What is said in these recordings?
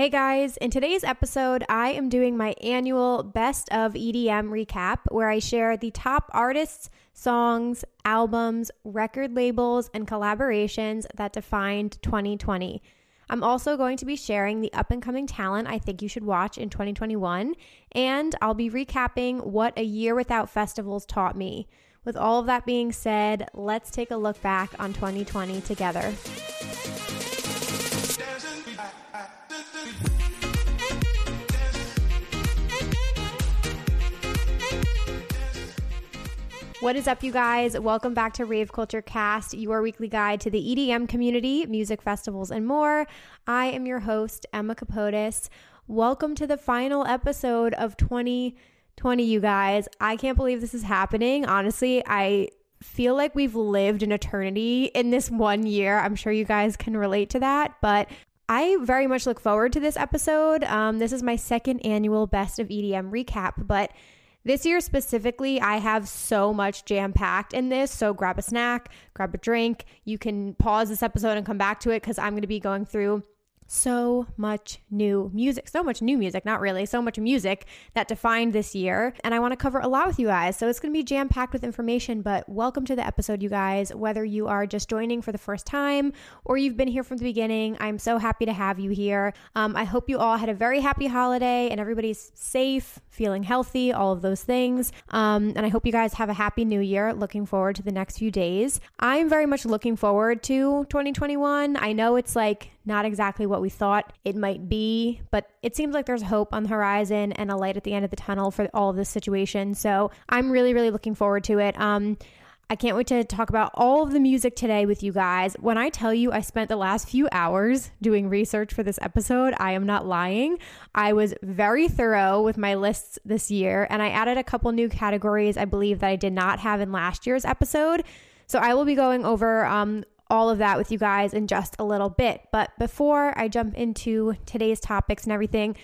Hey guys, in today's episode, I am doing my annual Best of EDM recap where I share the top artists, songs, albums, record labels, and collaborations that defined 2020. I'm also going to be sharing the up and coming talent I think you should watch in 2021, and I'll be recapping what a year without festivals taught me. With all of that being said, let's take a look back on 2020 together. What is up, you guys? Welcome back to Rave Culture Cast, your weekly guide to the EDM community, music festivals, and more. I am your host, Emma Capotis. Welcome to the final episode of 2020, you guys. I can't believe this is happening. Honestly, I feel like we've lived an eternity in this one year. I'm sure you guys can relate to that, but I very much look forward to this episode. Um, this is my second annual Best of EDM recap, but this year specifically, I have so much jam packed in this. So grab a snack, grab a drink. You can pause this episode and come back to it because I'm going to be going through so much new music, so much new music, not really, so much music that defined this year. And I want to cover a lot with you guys. So it's going to be jam packed with information, but welcome to the episode, you guys. Whether you are just joining for the first time or you've been here from the beginning, I'm so happy to have you here. Um, I hope you all had a very happy holiday and everybody's safe, feeling healthy, all of those things. Um, and I hope you guys have a happy new year. Looking forward to the next few days. I'm very much looking forward to 2021. I know it's like not exactly what we thought it might be, but it seems like there's hope on the horizon and a light at the end of the tunnel for all of this situation. So I'm really, really looking forward to it. Um, I can't wait to talk about all of the music today with you guys. When I tell you I spent the last few hours doing research for this episode, I am not lying. I was very thorough with my lists this year, and I added a couple new categories I believe that I did not have in last year's episode. So I will be going over um, all of that with you guys in just a little bit. But before I jump into today's topics and everything,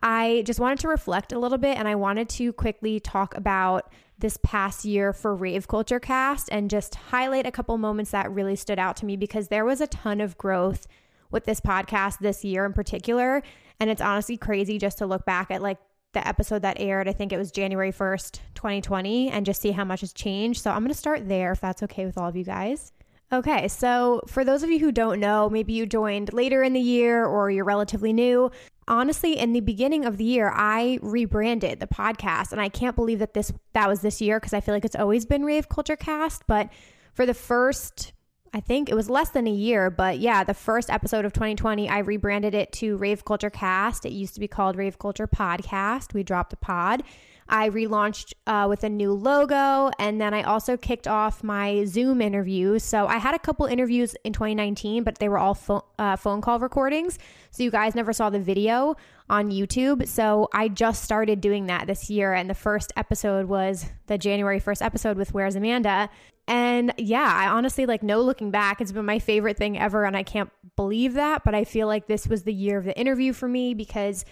I just wanted to reflect a little bit and I wanted to quickly talk about this past year for Rave Culture Cast and just highlight a couple moments that really stood out to me because there was a ton of growth with this podcast this year in particular. And it's honestly crazy just to look back at like the episode that aired, I think it was January 1st, 2020, and just see how much has changed. So I'm going to start there if that's okay with all of you guys. Okay, so for those of you who don't know, maybe you joined later in the year or you're relatively new. Honestly, in the beginning of the year, I rebranded the podcast, and I can't believe that this that was this year because I feel like it's always been Rave Culture Cast. But for the first, I think it was less than a year, but yeah, the first episode of 2020, I rebranded it to Rave Culture Cast. It used to be called Rave Culture Podcast. We dropped a pod. I relaunched uh, with a new logo, and then I also kicked off my Zoom interviews. So I had a couple interviews in 2019, but they were all phone, uh, phone call recordings. So you guys never saw the video on YouTube. So I just started doing that this year, and the first episode was the January 1st episode with Where's Amanda. And yeah, I honestly like no looking back. It's been my favorite thing ever, and I can't believe that. But I feel like this was the year of the interview for me because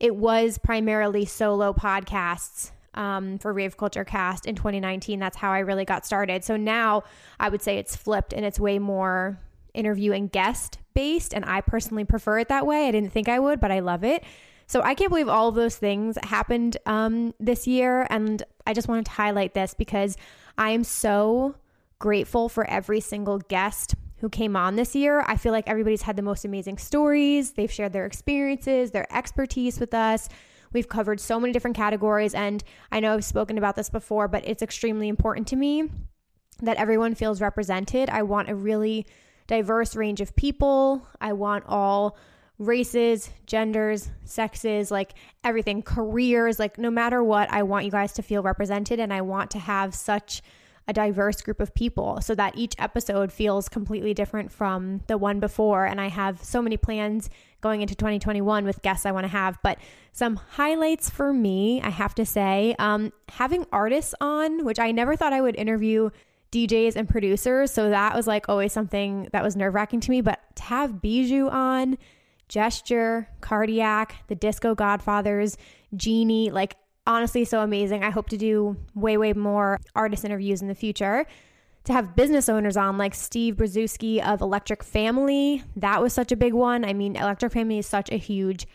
it was primarily solo podcasts um, for Rave Culture Cast in 2019. That's how I really got started. So now I would say it's flipped and it's way more interview and guest based. And I personally prefer it that way. I didn't think I would, but I love it. So I can't believe all of those things happened um, this year. And I just wanted to highlight this because I am so grateful for every single guest who came on this year. I feel like everybody's had the most amazing stories. They've shared their experiences, their expertise with us. We've covered so many different categories. And I know I've spoken about this before, but it's extremely important to me that everyone feels represented. I want a really diverse range of people. I want all races, genders, sexes, like everything, careers, like no matter what, I want you guys to feel represented and I want to have such a diverse group of people so that each episode feels completely different from the one before. And I have so many plans going into 2021 with guests I want to have. But some highlights for me, I have to say, um, having artists on, which I never thought I would interview DJs and producers. So that was like always something that was nerve wracking to me. But to have Bijou on, Gesture, Cardiac, the Disco Godfathers, Genie, like honestly so amazing. I hope to do way, way more artist interviews in the future. To have business owners on like Steve Brzezinski of Electric Family, that was such a big one. I mean, Electric Family is such a huge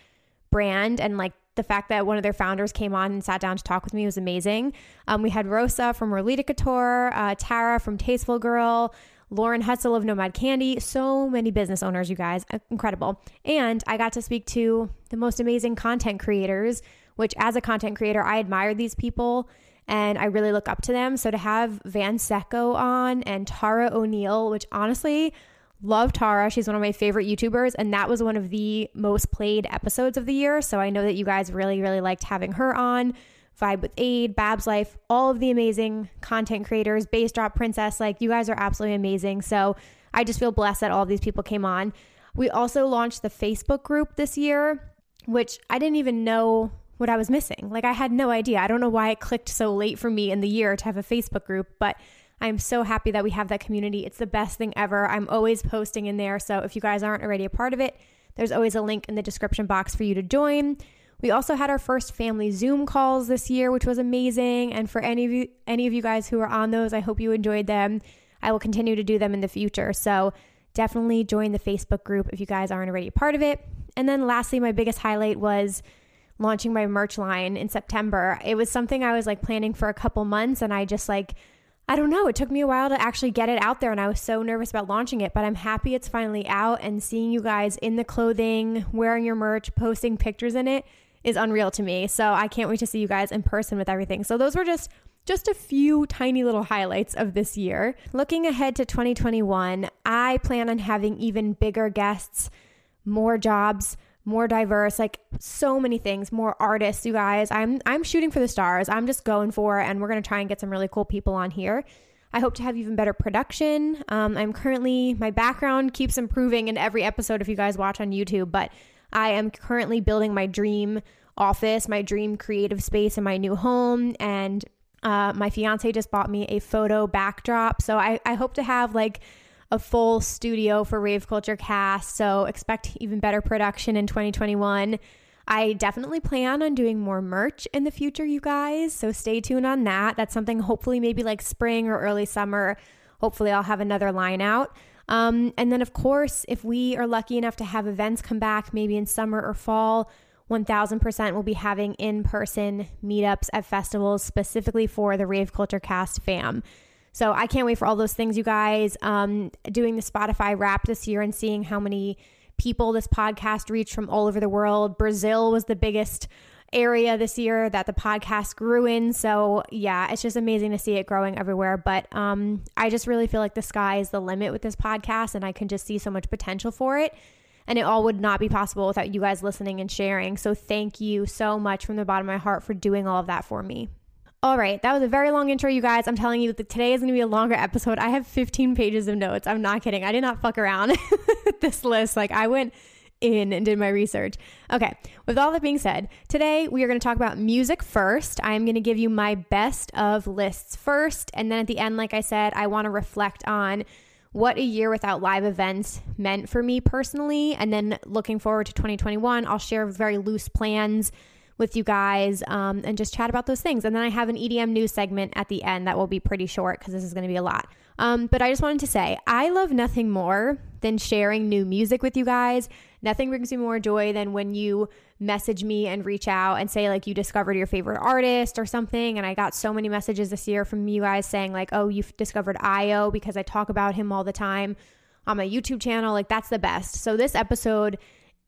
brand and like the fact that one of their founders came on and sat down to talk with me was amazing. Um, we had Rosa from Rolita Couture, uh, Tara from Tasteful Girl, Lauren Hutzel of Nomad Candy. So many business owners, you guys. Incredible. And I got to speak to the most amazing content creators, which as a content creator, I admire these people and I really look up to them. So to have Van Secco on and Tara O'Neill, which honestly, love Tara. She's one of my favorite YouTubers, and that was one of the most played episodes of the year. So I know that you guys really, really liked having her on. Vibe with Aid, Babs Life, all of the amazing content creators, Base Drop Princess, like you guys are absolutely amazing. So I just feel blessed that all these people came on. We also launched the Facebook group this year, which I didn't even know what I was missing. Like I had no idea. I don't know why it clicked so late for me in the year to have a Facebook group, but I'm so happy that we have that community. It's the best thing ever. I'm always posting in there. So if you guys aren't already a part of it, there's always a link in the description box for you to join. We also had our first family Zoom calls this year, which was amazing. And for any of you any of you guys who are on those, I hope you enjoyed them. I will continue to do them in the future. So definitely join the Facebook group if you guys aren't already a part of it. And then lastly, my biggest highlight was launching my merch line in September. It was something I was like planning for a couple months and I just like I don't know. It took me a while to actually get it out there, and I was so nervous about launching it. But I'm happy it's finally out, and seeing you guys in the clothing, wearing your merch, posting pictures in it is unreal to me. So I can't wait to see you guys in person with everything. So those were just just a few tiny little highlights of this year. Looking ahead to 2021, I plan on having even bigger guests, more jobs, more diverse, like so many things, more artists, you guys. I'm I'm shooting for the stars. I'm just going for it and we're to try and get some really cool people on here. I hope to have even better production. Um, I'm currently my background keeps improving in every episode if you guys watch on YouTube, but I am currently building my dream office, my dream creative space in my new home and uh, my fiance just bought me a photo backdrop. So I, I hope to have like a full studio for Rave Culture Cast. So expect even better production in 2021. I definitely plan on doing more merch in the future, you guys. So stay tuned on that. That's something hopefully maybe like spring or early summer. Hopefully, I'll have another line out. Um, and then, of course, if we are lucky enough to have events come back, maybe in summer or fall, 1000% will be having in person meetups at festivals specifically for the Rave Culture Cast fam. So I can't wait for all those things, you guys. Um, doing the Spotify wrap this year and seeing how many people this podcast reached from all over the world. Brazil was the biggest area this year that the podcast grew in. So yeah, it's just amazing to see it growing everywhere. But um, I just really feel like the sky is the limit with this podcast, and I can just see so much potential for it. And it all would not be possible without you guys listening and sharing. So thank you so much from the bottom of my heart for doing all of that for me. All right, that was a very long intro, you guys. I'm telling you that today is going to be a longer episode. I have 15 pages of notes. I'm not kidding. I did not fuck around with this list. Like, I went in and did my research. Okay, with all that being said, today we are going to talk about music first. I'm going to give you my best of lists first. And then at the end, like I said, I want to reflect on what a year without live events meant for me personally. And then looking forward to 2021, I'll share very loose plans with you guys um, and just chat about those things. And then I have an EDM news segment at the end that will be pretty short because this is going to be a lot. Um, but I just wanted to say I love nothing more than sharing new music with you guys. Nothing brings me more joy than when you message me and reach out and say like you discovered your favorite artist or something. And I got so many messages this year from you guys saying like, oh, you've discovered Io because I talk about him all the time on my YouTube channel. Like that's the best. So this episode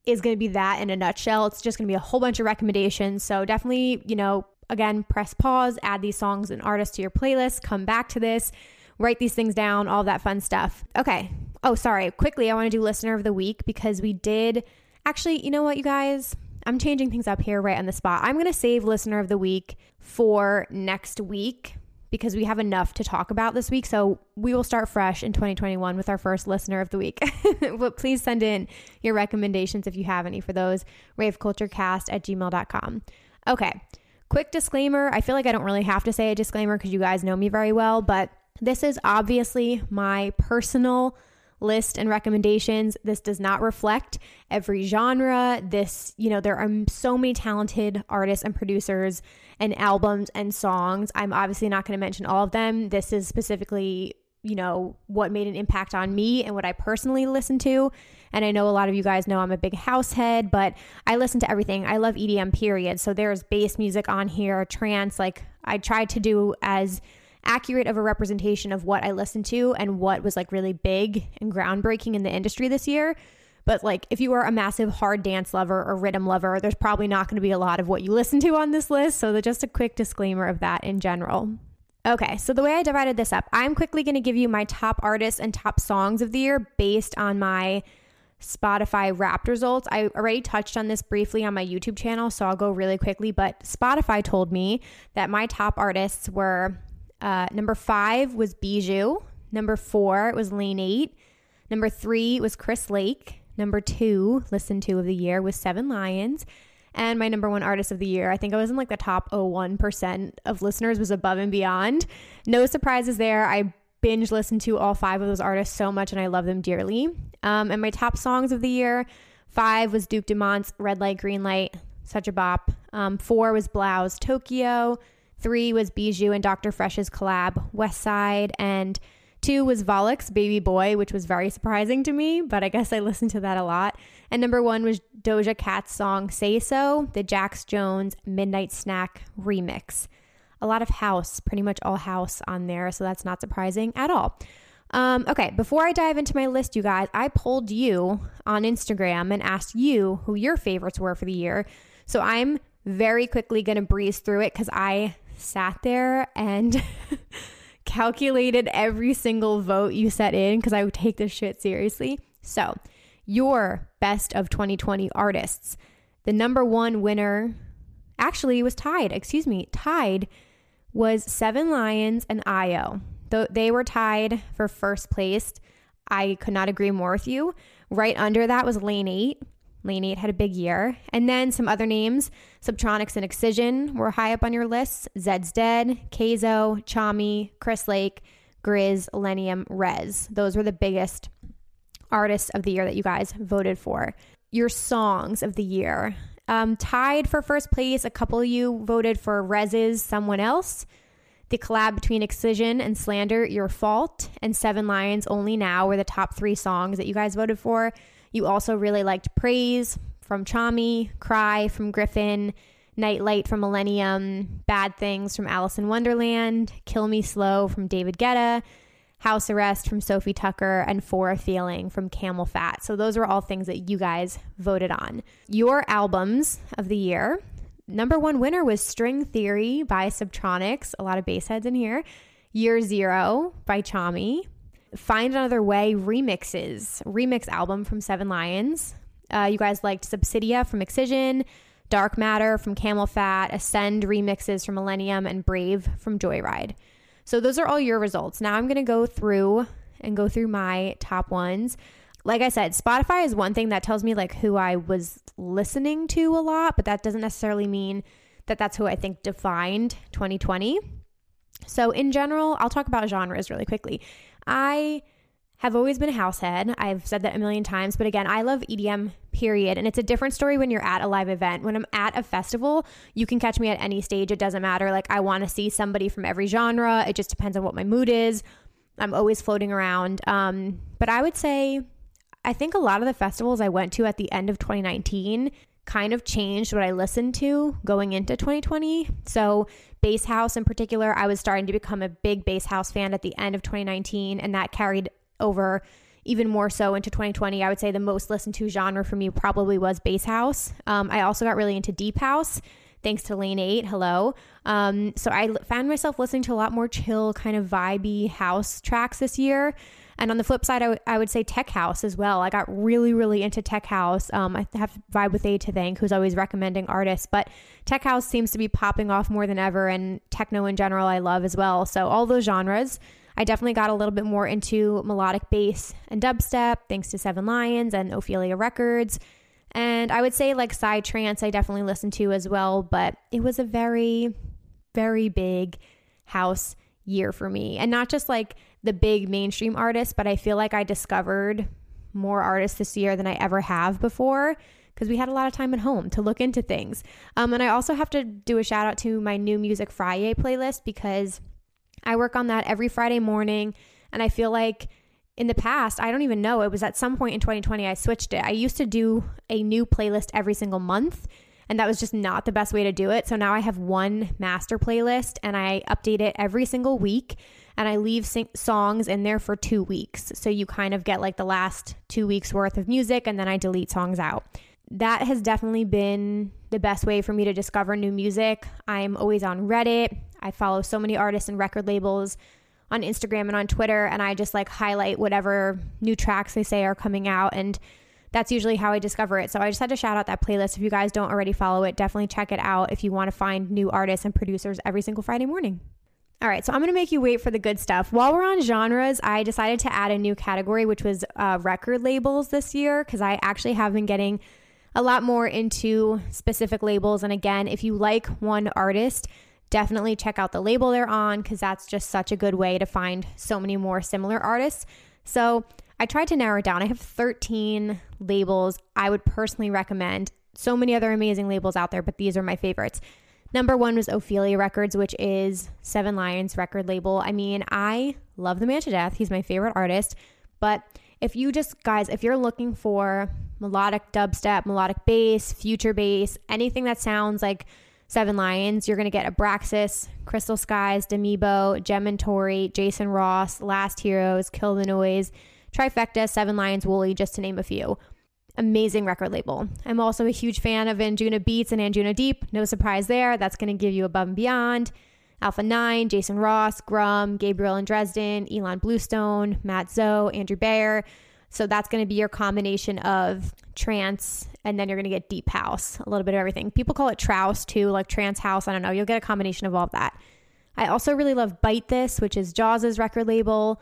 is going to be that in a nutshell. It's just going to be a whole bunch of recommendations. So definitely, you know, again, press pause, add these songs and artists to your playlist, come back to this, write these things down, all that fun stuff. Okay. Oh, sorry. Quickly, I want to do listener of the week because we did actually, you know what, you guys? I'm changing things up here right on the spot. I'm going to save listener of the week for next week because we have enough to talk about this week. So we will start fresh in 2021 with our first listener of the week. but please send in your recommendations if you have any for those. Raveculturecast at gmail.com. Okay. Quick disclaimer. I feel like I don't really have to say a disclaimer because you guys know me very well, but this is obviously my personal list and recommendations. This does not reflect every genre. This, you know, there are so many talented artists and producers and albums and songs. I'm obviously not going to mention all of them. This is specifically you know, what made an impact on me and what I personally listen to. And I know a lot of you guys know I'm a big house head, but I listen to everything. I love EDM, period. So there's bass music on here, trance. Like I tried to do as accurate of a representation of what I listened to and what was like really big and groundbreaking in the industry this year. But like if you are a massive hard dance lover or rhythm lover, there's probably not going to be a lot of what you listen to on this list. So just a quick disclaimer of that in general. Okay, so the way I divided this up, I'm quickly going to give you my top artists and top songs of the year based on my Spotify wrapped results. I already touched on this briefly on my YouTube channel, so I'll go really quickly. But Spotify told me that my top artists were uh, number five was Bijou, number four was Lane 8, number three was Chris Lake, number two, listen to of the year, was Seven Lions and my number one artist of the year. I think I was in like the top 01% of listeners was above and beyond. No surprises there. I binge listened to all five of those artists so much and I love them dearly. Um, and my top songs of the year, five was Duke Dumont's Red Light, Green Light, such a bop. Um, four was 3au's Tokyo. Three was Bijou and Dr. Fresch's collab, West Side. And Two was Volux Baby Boy, which was very surprising to me, but I guess I listened to that a lot. And number one was Doja Cat's song Say So, the Jax Jones Midnight Snack remix. A lot of house, pretty much all house on there, so that's not surprising at all. Um, okay, before I dive into my list, you guys, I polled you on Instagram and asked you who your favorites were for the year. So I'm very quickly going to breeze through it because I sat there and calculated every single vote you set in because I would take this shit seriously. So, your best of 2020 artists. The number one winner actually was tied, excuse me, tied was Seven Lions and Io. Though they were tied for first place. I could not agree more with you. Right under that was Lane 8 Lane 8 had a big year. And then some other names Subtronics and Excision were high up on your lists. Zed's Dead, Kayzo, Tchami, Chris Lake, Grizz, Illenium, Rezz. Those were the biggest artists of the year that you guys voted for. Your songs of the year. Um, tied for first place, a couple of you voted for Rezz's Someone Else. The collab between Excision and Slander, Your Fault, and Seven Lions Only Now were the top three songs that you guys voted for. You also really liked Praise from Tchami, Cry from Gryffin, Nightlight from Illenium, Bad Things from Alison Wonderland, Kill Me Slow from David Guetta, House Arrest from Sofi Tukker, and For a Feeling from CamelPhat. So those were all things that you guys voted on. Your albums of the year. Number one winner was String Theory by Subtronics. A lot of bass heads in here. Year Zero by Chami. Find Another Way remixes, remix album from Seven Lions. Uh, you guys liked Subsidia from Excision, Dark Matter from CamelPhat, Ascend remixes from Illenium, and Brave from Joyryde. So those are all your results. Now I'm going to go through and go through my top ones. Like I said, Spotify is one thing that tells me like who I was listening to a lot, but that doesn't necessarily mean that that's who I think defined 2020. So in general, I'll talk about genres really quickly. I have always been a house head. I've said that a million times, but again, I love EDM, period. And it's a different story when you're at a live event. When I'm at a festival, you can catch me at any stage. It doesn't matter. Like, I want to see somebody from every genre. It just depends on what my mood is. I'm always floating around. Um, but I would say, I think a lot of the festivals I went to at the end of 2019 kind of changed what I listened to going into 2020. So, Bass House in particular, I was starting to become a big Bass House fan at the end of 2019, and that carried over even more so into 2020. I would say the most listened to genre for me probably was Bass House. Um, I also got really into Deep House. Thanks to Lane 8, hello. Um, so I found myself listening to a lot more chill, kind of vibey house tracks this year. And on the flip side, I, w- I would say tech house as well. I got really, really into tech house. Um, I have Vibe with A to thank, who's always recommending artists, but tech house seems to be popping off more than ever, and techno in general, I love as well. So all those genres. I definitely got a little bit more into melodic bass and dubstep, thanks to Seven Lions and Ophelia Records. And I would say like side trance, I definitely listened to as well, but it was a very, very big house year for me. And not just like the big mainstream artists, but I feel like I discovered more artists this year than I ever have before because we had a lot of time at home to look into things. Um, and I also have to do a shout out to my new Music Friday playlist because I work on that every Friday morning. And I feel like in the past, I don't even know, it was at some point in 2020 I switched it. I used to do a new playlist every single month, and that was just not the best way to do it. So now I have one master playlist and I update it every single week and I leave sing- songs in there for 2 weeks. So you kind of get like the last 2 weeks worth of music and then I delete songs out. That has definitely been the best way for me to discover new music. I'm always on Reddit. I follow so many artists and record labels on Instagram and on Twitter, and I just like highlight whatever new tracks they say are coming out. And that's usually how I discover it. So I just had to shout out that playlist. If you guys don't already follow it, definitely check it out if you want to find new artists and producers every single Friday morning. All right, so I'm going to make you wait for the good stuff. While we're on genres, I decided to add a new category, which was uh, record labels this year, because I actually have been getting a lot more into specific labels. And again, if you like one artist, definitely check out the label they're on because that's just such a good way to find so many more similar artists. So I tried to narrow it down. I have 13 labels I would personally recommend. So many other amazing labels out there, but these are my favorites. Number one was Ophelia Records, which is Seven Lions record label. I mean, I love the man to death. He's my favorite artist. But if you just, guys, if you're looking for melodic dubstep, melodic bass, future bass, anything that sounds like Seven Lions, you're going to get Abraxas, Crystal Skies, Demibo, Gem and Tauri, Jason Ross, Last Heroes, Kill the Noise, Trivecta, Seven Lions, Wooli, just to name a few. Amazing record label. I'm also a huge fan of Anjuna Beats and Anjuna Deep. No surprise there. That's going to give you above and beyond. Alpha 9, Jason Ross, Grum, Gabriel and Dresden, Ilan Bluestone, Matt Zo, Andrew Bayer. So that's going to be your combination of trance and then you're going to get deep house, a little bit of everything. People call it Trouse too, like trance house. I don't know. You'll get a combination of all of that. I also really love Bite This, which is Jauz's record label.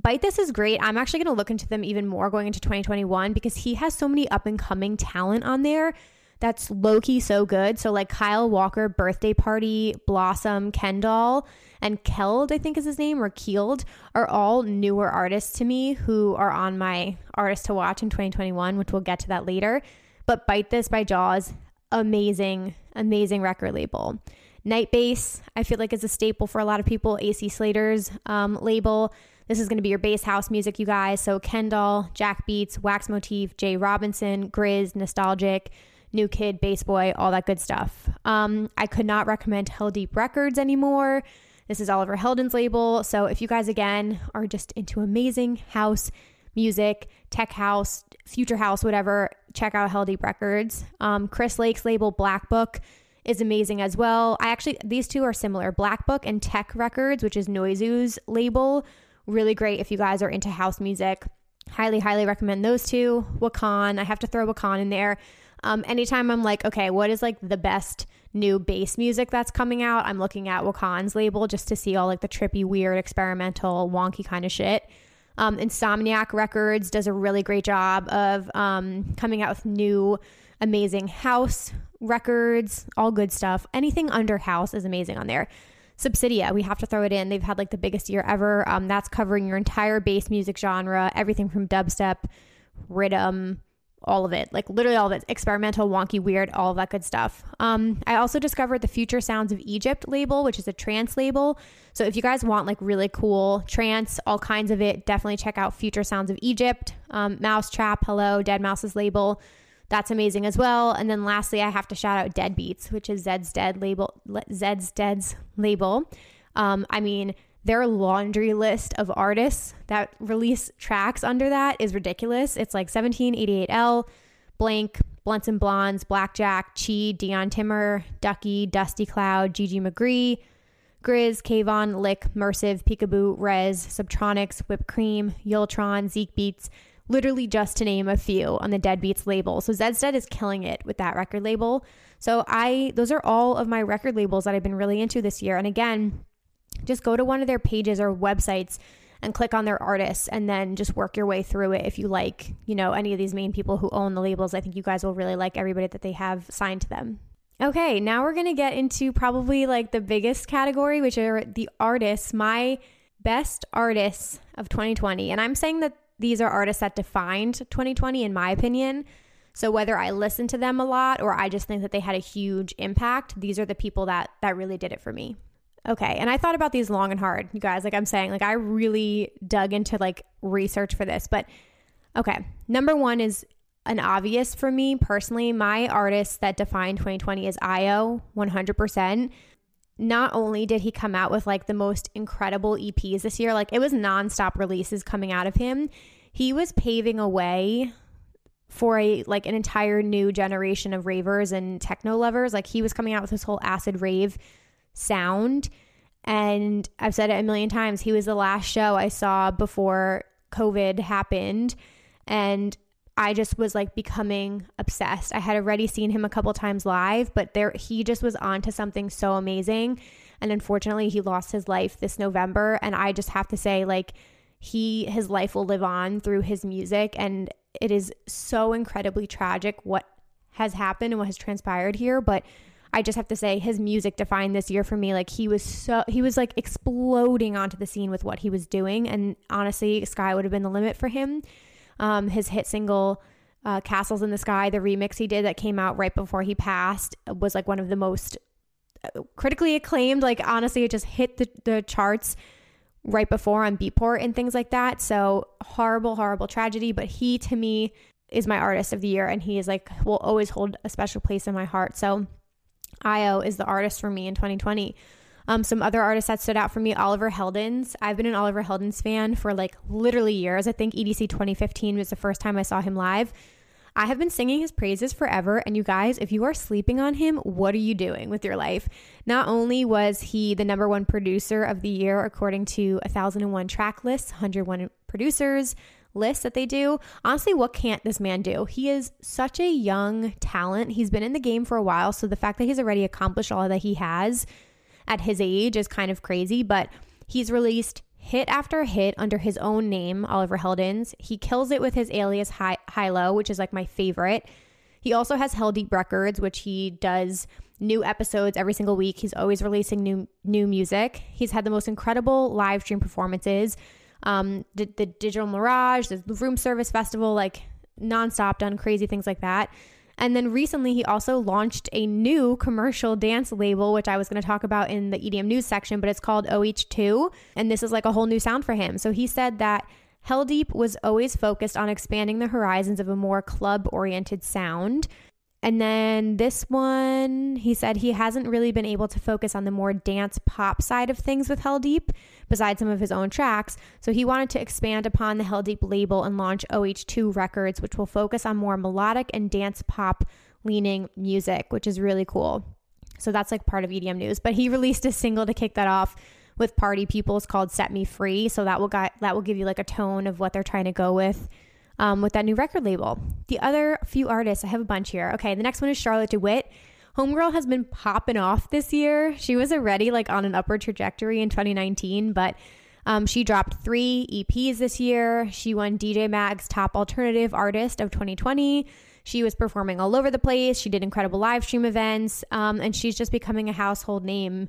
Bite This is great. I'm actually going to look into them even more going into 2021 because he has so many up and coming talent on there that's low key so good. So, like Kyle Walker, Birthday Party, Blossom, Kendall, and Keld, I think is his name, or Keeld, are all newer artists to me who are on my artist to watch in 2021, which we'll get to that later. But Bite This by Jauz, amazing, amazing record label. Night Bass, I feel like is a staple for a lot of people. AC Slater's um, label. This is going to be your bass house music, you guys. So Kendall, Jack Beats, Wax Motif, Jay Robinson, Grizz, Nostalgic, New Kid, Bass Boy, all that good stuff. Um, I could not recommend Heldeep Records anymore. This is Oliver Heldens' label. So if you guys, again, are just into amazing house music, tech house, future house, whatever, check out Heldeep Records. Um, Chris Lake's label, Black Book, is amazing as well. I actually, these two are similar. Black Book and Tech Records, which is Noizu's label, really great if you guys are into house music. Highly, highly recommend those two. Wakaan, I have to throw Wakaan in there. Um, anytime I'm like, okay, what is like the best new bass music that's coming out? I'm looking at Wakaan's label just to see all like the trippy, weird, experimental, wonky kind of shit. Um, Insomniac Records does a really great job of um, coming out with new, amazing house records, all good stuff. Anything under house is amazing on there. Subsidia, we have to throw it in. They've had like the biggest year ever. Um, that's covering your entire bass music genre, everything from dubstep, rhythm, all of it, like literally all of it, experimental, wonky, weird, all that good stuff. Um, I also discovered the Future Sounds of Egypt label, which is a trance label. So if you guys want like really cool trance, all kinds of it, definitely check out Future Sounds of Egypt. Um, Mousetrap, hello, deadmau5's label. That's amazing as well. And then lastly, I have to shout out Deadbeats, which is Zed's Dead label, Zed's Dead's label. Um, I mean, their laundry list of artists that release tracks under that is ridiculous. It's like 1788L, Blank, Blunts and Blondes, Blackjack, Chi, Dion Timmer, Ducky, Dusty Cloud, GG Magree, Grizz, Kayvon, Lick, Mersive, Peekaboo, Rezz, Subtronics, Whipped Cream, Yultron, Zeke Beats, literally just to name a few on the Deadbeats label. So Zed's Dead is killing it with that record label. So I those are all of my record labels that I've been really into this year. And again, just go to one of their pages or websites and click on their artists and then just work your way through it if you like, you know, any of these main people who own the labels. I think you guys will really like everybody that they have signed to them. Okay, now we're going to get into probably like the biggest category, which are the artists, my best artists of 2020. And I'm saying that these are artists that defined 2020 in my opinion. So whether I listen to them a lot or I just think that they had a huge impact, these are the people that that really did it for me. Okay. And I thought about these long and hard, you guys. Like I'm saying, like I really dug into like research for this. But okay. Number one is an obvious for me personally. My artist that defined 2020 is Io 100%. Not only did he come out with like the most incredible EPs this year, like it was nonstop releases coming out of him. He was paving a way for a like an entire new generation of ravers and techno lovers. Like he was coming out with this whole acid rave sound. And I've said it a million times. He was the last show I saw before COVID happened. And I just was like becoming obsessed. I had already seen him a couple times live, but there he just was on to something so amazing. And unfortunately, he lost his life this November. And I just have to say, like, he his life will live on through his music and it is so incredibly tragic what has happened and what has transpired here but I just have to say his music defined this year for me like he was so he was like exploding onto the scene with what he was doing and honestly sky would have been the limit for him um, his hit single uh, castles in the sky the remix he did that came out right before he passed was like one of the most uh, critically acclaimed like honestly it just hit the, the charts right before on Beatport and things like that. So horrible, horrible tragedy. But he to me is my artist of the year and he is like will always hold a special place in my heart. So Io is the artist for me in 2020. Um, some other artists that stood out for me, Oliver Heldens. I've been an Oliver Heldens fan for like literally years. I think EDC 2015 was the first time I saw him live. I have been singing his praises forever. And you guys, if you are sleeping on him, what are you doing with your life? Not only was he the number one producer of the year, according to 1001 track lists, 101 producers list that they do. Honestly, what can't this man do? He is such a young talent. He's been in the game for a while. So the fact that he's already accomplished all that he has at his age is kind of crazy. But he's released hit after hit under his own name, Oliver Heldens. He kills it with his alias Hi- HI-LO, which is like my favorite. He also has Heldeep Records, which he does new episodes every single week. He's always releasing new new music. He's had the most incredible live stream performances. Um, the, the Digital Mirage, the Room Service Festival, like nonstop, done crazy things like that. And then recently, he also launched a new commercial dance label, which I was going to talk about in the EDM news section, but it's called OH2. And this is like a whole new sound for him. So he said that Heldeep was always focused on expanding the horizons of a more club oriented sound. And then this one, he said he hasn't really been able to focus on the more dance pop side of things with Heldeep, besides some of his own tracks. So he wanted to expand upon the Heldeep label and launch OH2 Records, which will focus on more melodic and dance pop leaning music, which is really cool. So that's like part of EDM news. But he released a single to kick that off with Party Pupils called "Set Me Free." So that will got, that will give you like a tone of what they're trying to go with um, with that new record label. The other few artists, I have a bunch here. Okay, the next one is Charlotte de Witte. Homegirl has been popping off this year. She was already like on an upward trajectory in 2019, but um, she dropped three EPs this year. She won DJ Mag's Top Alternative Artist of 2020. She was performing all over the place. She did incredible live stream events, um, and she's just becoming a household name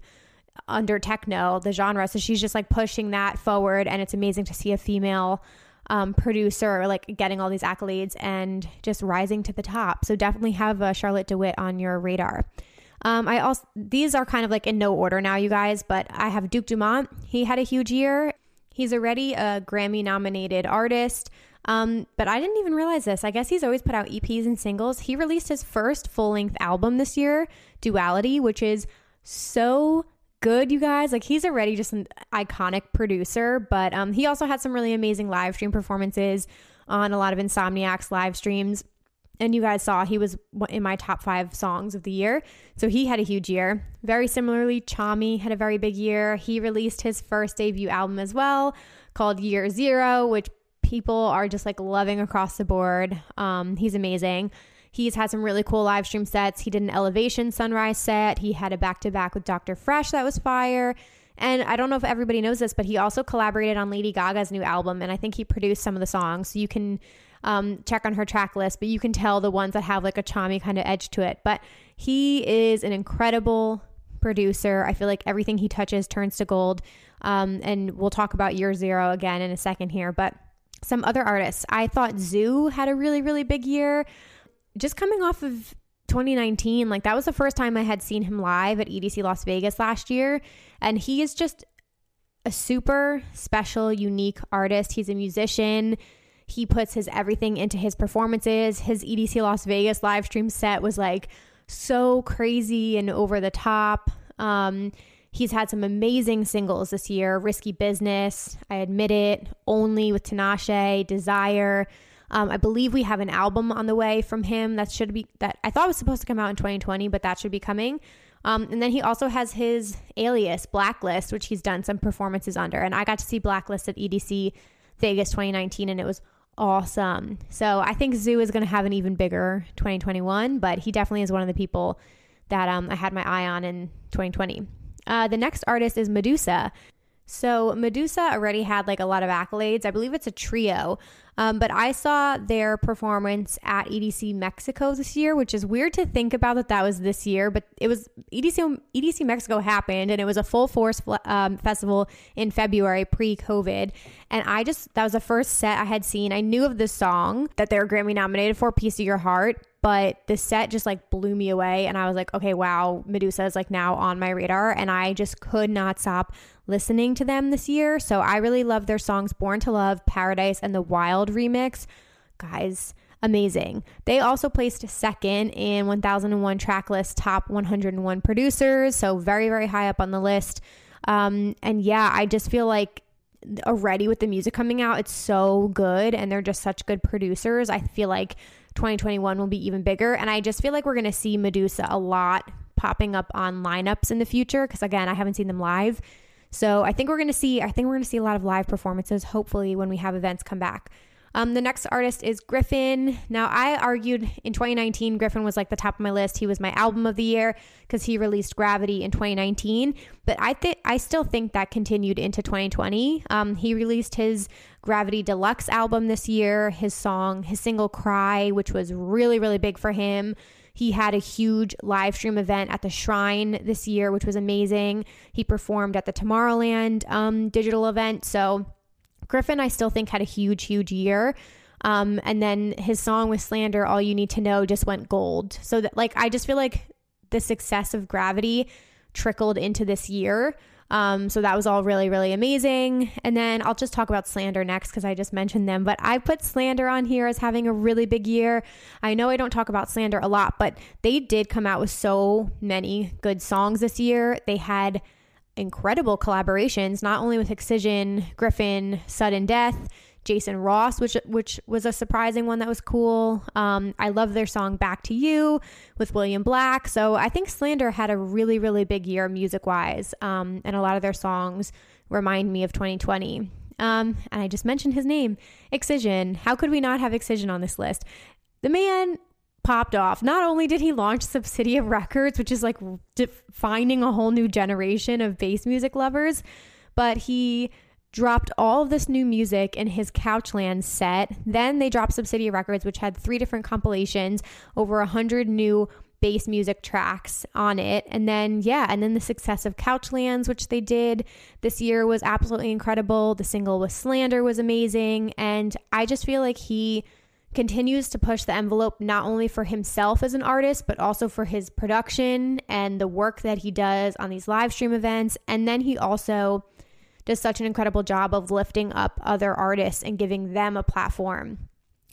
under techno, the genre. So she's just like pushing that forward, and it's amazing to see a female um, producer, like getting all these accolades and just rising to the top. So definitely have uh, Charlotte de Witte on your radar. Um, I also these are kind of like in no order now, you guys, but I have Duke Dumont. He had a huge year. He's already a Grammy nominated artist. Um, but I didn't even realize this. I guess he's always put out EPs and singles. He released his first full length album this year, Duality, which is so good, you guys. Like he's already just an iconic producer, but um, he also had some really amazing live stream performances on a lot of Insomniac's live streams. And you guys saw he was in my top five songs of the year. So he had a huge year. Very similarly, Tchami had a very big year. He released his first debut album as well called Year Zero, which people are just like loving across the board. Um, he's amazing. He's had some really cool live stream sets. He did an Elevation Sunrise set. He had a back to back with Dr. Fresch that was fire. And I don't know if everybody knows this, but he also collaborated on Lady Gaga's new album. And I think he produced some of the songs. So you can um, check on her track list, but you can tell the ones that have like a Tchami kind of edge to it. But he is an incredible producer. I feel like everything he touches turns to gold. Um, and we'll talk about Year Zero again in a second here. But some other artists, I thought Zhu had a really, really big year just coming off of 2019, like that was the first time I had seen him live at EDC Las Vegas last year. And he is just a super special, unique artist. He's a musician. He puts his everything into his performances. His EDC Las Vegas live stream set was like so crazy and over the top. Um, he's had some amazing singles this year Risky Business, I Admit It, Only with Tinashe, Desire. Um, I believe we have an album on the way from him that should be that I thought was supposed to come out in 2020, but that should be coming. Um, and then he also has his alias Blacklist, which he's done some performances under. And I got to see Blacklist at EDC Vegas 2019, and it was awesome. So I think Zhu is going to have an even bigger 2021, but he definitely is one of the people that um, I had my eye on in 2020. Uh, the next artist is Meduza. So Meduza already had like a lot of accolades. I believe it's a trio. Um, but I saw their performance at EDC Mexico this year, which is weird to think about that that was this year, but it was EDC EDC Mexico happened and it was a full force um, festival in February pre COVID. And I just, that was the first set I had seen. I knew of this song that they were Grammy nominated for, Piece of Your Heart, but the set just like blew me away. And I was like, okay, wow, Meduza is like now on my radar. And I just could not stop listening to them this year. So I really love their songs Born to Love, Paradise, and the Wild remix. Guys, amazing. They also placed second in 1001 Tracklist top 101 producers. So very, very high up on the list. Um, and yeah, I just feel like already with the music coming out, it's so good and they're just such good producers. I feel like 2021 will be even bigger. And I just feel like we're going to see Meduza a lot popping up on lineups in the future because, again, I haven't seen them live. So I think we're going to see, I think we're going to see a lot of live performances, hopefully, when we have events come back. Um, the next artist is Gryffin. Now, I argued in 2019, Gryffin was like the top of my list. He was my album of the year because he released Gravity in 2019. But I think I still think that continued into 2020. Um, he released his Gravity Deluxe album this year. His song, his single "Cry," which was really really big for him. He had a huge live stream event at the Shrine this year, which was amazing. He performed at the Tomorrowland um, digital event. So, Gryffin, I still think, had a huge, huge year. Um, and then his song with Slander, All You Need to Know, just went gold. So, that, like, I just feel like the success of Gravity trickled into this year. Um, so that was all really, really amazing. And then I'll just talk about Slander next because I just mentioned them. But I put Slander on here as having a really big year. I know I don't talk about Slander a lot, but they did come out with so many good songs this year. They had incredible collaborations, not only with Excision, Gryffin, Sudden Death. Jason Ross, which which was a surprising one that was cool. Um, I love their song "Back to You" with William Black. So I think Slander had a really really big year music wise, um, and a lot of their songs remind me of 2020. Um, and I just mentioned his name, Excision. How could we not have Excision on this list? The man popped off. Not only did he launch Subsidia Records, which is like defining a whole new generation of bass music lovers, but he dropped all of this new music in his Couchland set. Then they dropped Subsidia Records, which had three different compilations, over a hundred new bass music tracks on it. And then, yeah, and then the success of Couchlands, which they did this year, was absolutely incredible. The single with Slander was amazing. And I just feel like he continues to push the envelope not only for himself as an artist, but also for his production and the work that he does on these live stream events. And then he also does such an incredible job of lifting up other artists and giving them a platform.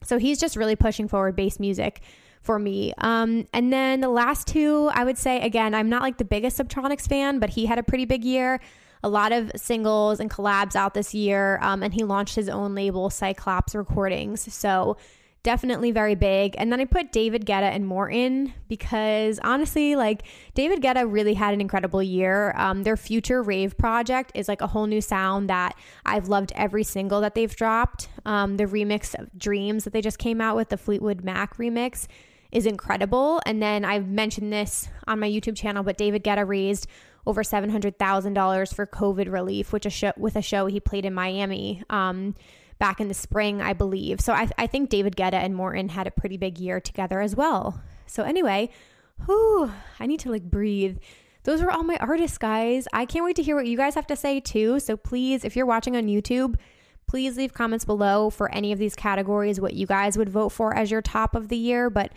So he's just really pushing forward bass music for me. Um, and then the last two, I would say, again, I'm not like the biggest Subtronics fan, but he had a pretty big year. A lot of singles and collabs out this year. Um, and he launched his own label, Cyclops Recordings. So definitely very big. And then I put David Guetta and Morten because honestly, like David Guetta really had an incredible year. Um, their future rave project is like a whole new sound that I've loved every single that they've dropped. Um, the remix of Dreams that they just came out with, the Fleetwood Mac remix, is incredible. And then I've mentioned this on my YouTube channel, but David Guetta raised over $700,000 for COVID relief, which a show with a show he played in Miami. Um, back in the spring, I believe. So I, I think David Guetta and Morten had a pretty big year together as well. So anyway, whew, I need to like breathe. Those were all my artists, guys. I can't wait to hear what you guys have to say too. So please, if you're watching on YouTube, please leave comments below for any of these categories, what you guys would vote for as your top of the year. But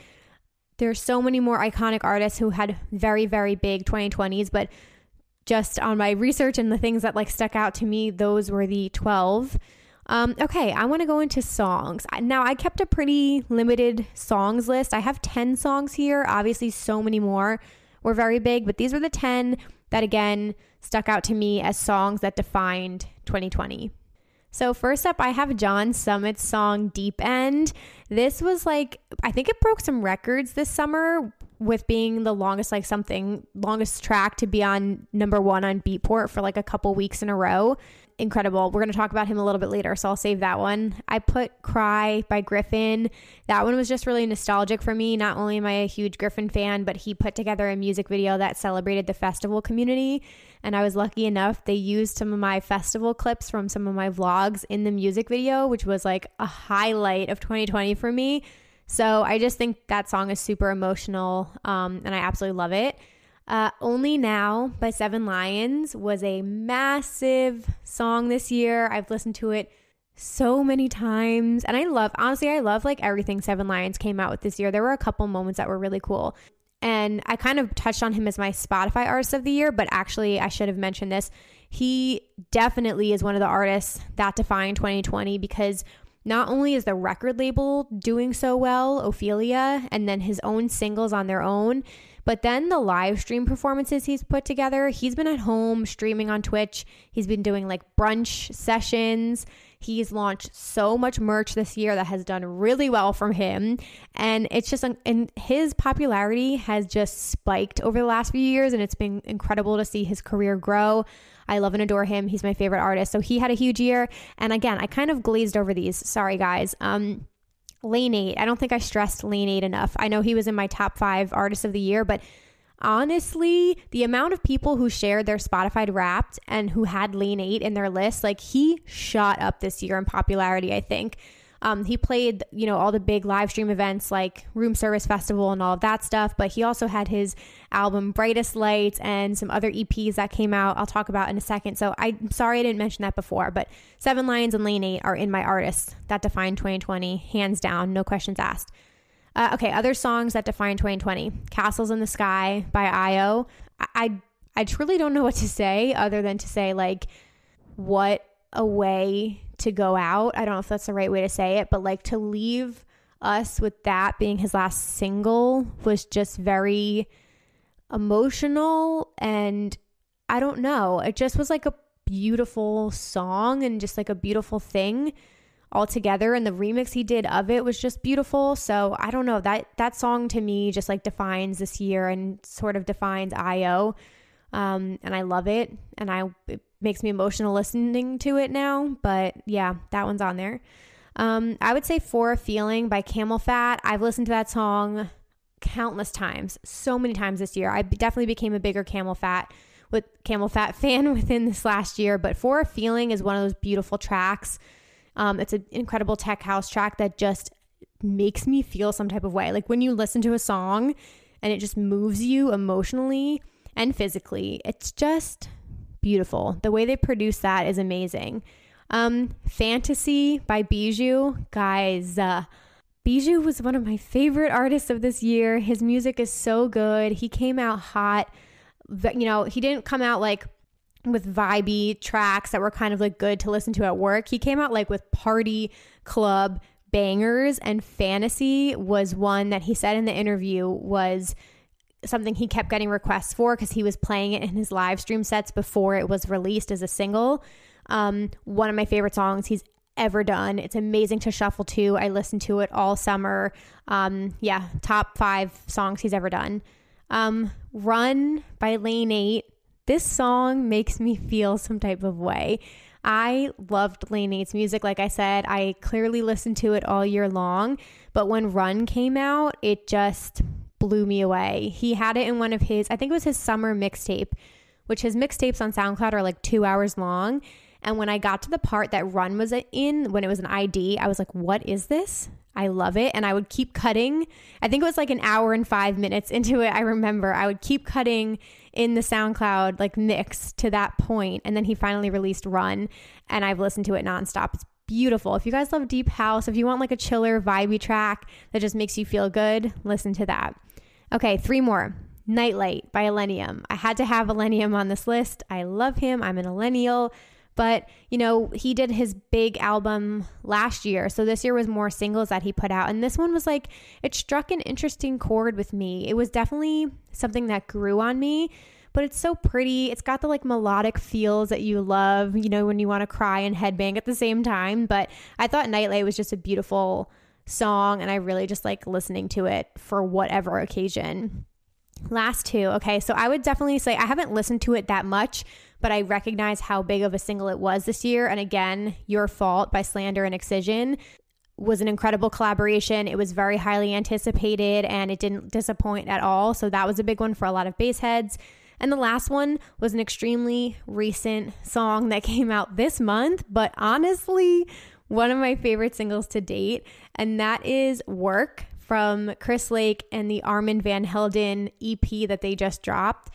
there's so many more iconic artists who had very, very big 2020s, but just on my research and the things that like stuck out to me, those were the 12. Um, okay, I want to go into songs. Now, I kept a pretty limited songs list. I have 10 songs here. Obviously, so many more were very big, but these were the 10 that again stuck out to me as songs that defined 2020. So, first up, I have John Summit's song Deep End. This was like, I think it broke some records this summer with being the longest, like something, longest track to be on number one on Beatport for like a couple weeks in a row incredible. We're going to talk about him a little bit later, so I'll save that one. I put Cry by Gryffin. That one was just really nostalgic for me. Not only am I a huge Gryffin fan, but he put together a music video that celebrated the festival community. And I was lucky enough, they used some of my festival clips from some of my vlogs in the music video, which was like a highlight of 2020 for me. So I just think that song is super emotional um, and I absolutely love it. Uh, Only Now by Seven Lions was a massive song this year. I've listened to it so many times. And I love, honestly, I love like everything Seven Lions came out with this year. There were a couple moments that were really cool. And I kind of touched on him as my Spotify artist of the year, but actually, I should have mentioned this. He definitely is one of the artists that defined 2020 because not only is the record label doing so well, Ophelia, and then his own singles on their own, but then the live stream performances he's put together, he's been at home streaming on Twitch. He's been doing like brunch sessions. He's launched so much merch this year that has done really well for him. And it's just, and his popularity has just spiked over the last few years. And it's been incredible to see his career grow. I love and adore him. He's my favorite artist. So he had a huge year. And again, I kind of glazed over these. Sorry, guys. Um, Lane 8. I don't think I stressed Lane 8 enough. I know he was in my top five artists of the year, but honestly, the amount of people who shared their Spotify wrapped and who had Lane 8 in their list, like he shot up this year in popularity, I think. Um, he played, you know, all the big live stream events like Room Service Festival and all of that stuff, but he also had his album Brightest Lights and some other EPs that came out. I'll talk about in a second. So I'm sorry I didn't mention that before, but Seven Lions and Lane 8 are in my artists that define 2020, hands down, no questions asked. Uh, okay, other songs that define 2020 Castles in the Sky by Io. I, I truly don't know what to say other than to say, like, what a way to go out. I don't know if that's the right way to say it, but like to leave us with that being his last single was just very emotional and I don't know. It just was like a beautiful song and just like a beautiful thing altogether and the remix he did of it was just beautiful. So, I don't know. That that song to me just like defines this year and sort of defines IO. Um, and I love it and I makes me emotional listening to it now. But yeah, that one's on there. Um, I would say For a Feeling by CamelPhat. I've listened to that song countless times, so many times this year. I definitely became a bigger CamelPhat with CamelPhat fan within this last year. But For a Feeling is one of those beautiful tracks. Um, it's an incredible tech house track that just makes me feel some type of way. Like when you listen to a song and it just moves you emotionally and physically, it's just beautiful. The way they produce that is amazing. Um, Fantasy by Bijou, guys. Uh, Bijou was one of my favorite artists of this year. His music is so good. He came out hot. You know, he didn't come out like with vibey tracks that were kind of like good to listen to at work. He came out like with party club bangers and fantasy was one that he said in the interview was something he kept getting requests for because he was playing it in his live stream sets before it was released as a single. Um, one of my favorite songs he's ever done. It's amazing to shuffle to. I listened to it all summer. Um, yeah, top five songs he's ever done. Um, Run by Lane 8. This song makes me feel some type of way. I loved Lane 8's music. Like I said, I clearly listened to it all year long. But when Run came out, it just blew me away. He had it in one of his, I think it was his summer mixtape, which his mixtapes on SoundCloud are like two hours long. And when I got to the part that Run was in, when it was an ID, I was like, what is this? I love it. And I would keep cutting. I think it was like an hour and five minutes into it. I remember I would keep cutting in the SoundCloud like mix to that point. And then he finally released Run. And I've listened to it nonstop. It's beautiful. If you guys love Deep House, if you want like a chiller, vibey track that just makes you feel good, listen to that. Okay, three more. Nightlight by Illenium. I had to have Illenium on this list. I love him. I'm an Illenial. But, you know, he did his big album last year. So this year was more singles that he put out. And this one was like, it struck an interesting chord with me. It was definitely something that grew on me, but it's so pretty. It's got the like melodic feels that you love, you know, when you want to cry and headbang at the same time. But I thought Nightlight was just a beautiful song. And I really just like listening to it for whatever occasion. Last two. Okay. So I would definitely say I haven't listened to it that much but I recognize how big of a single it was this year. And again, Your Fault by Slander and Excision was an incredible collaboration. It was very highly anticipated and it didn't disappoint at all. So that was a big one for a lot of bass heads. And the last one was an extremely recent song that came out this month, but honestly, one of my favorite singles to date. And that is Work from Chris Lake and the Armand Van Helden EP that they just dropped.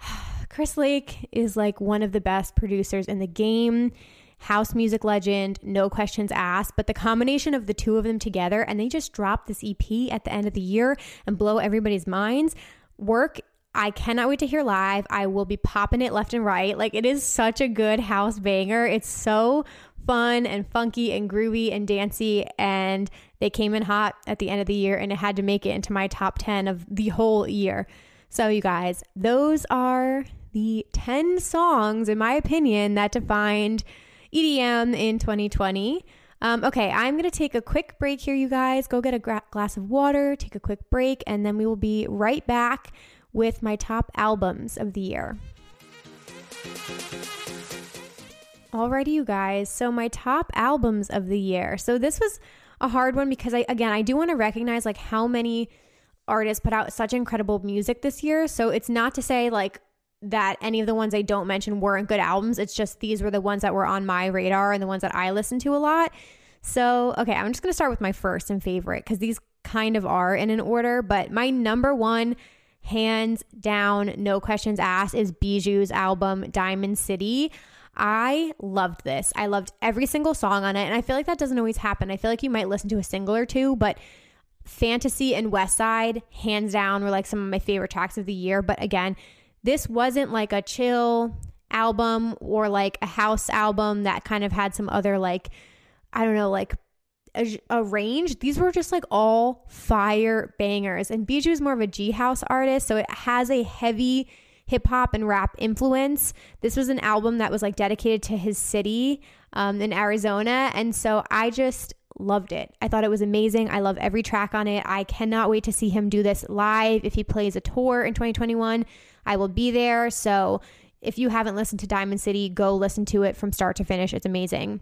Chris Lake is like one of the best producers in the game, house music legend, no questions asked. But the combination of the two of them together, and they just dropped this EP at the end of the year and blow everybody's minds. Work I cannot wait to hear live. I will be popping it left and right. Like it is such a good house banger. It's so fun and funky and groovy and dancey and they came in hot at the end of the year and it had to make it into my top 10 of the whole year. So you guys, those are the 10 songs, in my opinion, that defined EDM in 2020. Um, okay, I'm going to take a quick break here, you guys. Go get a gra- glass of water, take a quick break, and then we will be right back with my top albums of the year. Alrighty, you guys. So, my top albums of the year. So, this was a hard one because I, again, I do want to recognize like how many artists put out such incredible music this year. So, it's not to say like, that any of the ones I don't mention weren't good albums. It's just these were the ones that were on my radar and the ones that I listened to a lot. So, okay, I'm just going to start with my first and favorite because these kind of are in an order, but my number one, hands down, no questions asked, is Bijou's album Diamond City. I loved this. I loved every single song on it. And I feel like that doesn't always happen. I feel like you might listen to a single or two, but Fantasy and West Side, hands down, were like some of my favorite tracks of the year. But again, this wasn't like a chill album or like a house album that kind of had some other like I don't know like a, a range. These were just like all fire bangers. And Bijou is more of a G house artist, so it has a heavy hip hop and rap influence. This was an album that was like dedicated to his city um, in Arizona, and so I just loved it. I thought it was amazing. I love every track on it. I cannot wait to see him do this live if he plays a tour in 2021. I will be there. So if you haven't listened to Diamond City, go listen to it from start to finish. It's amazing.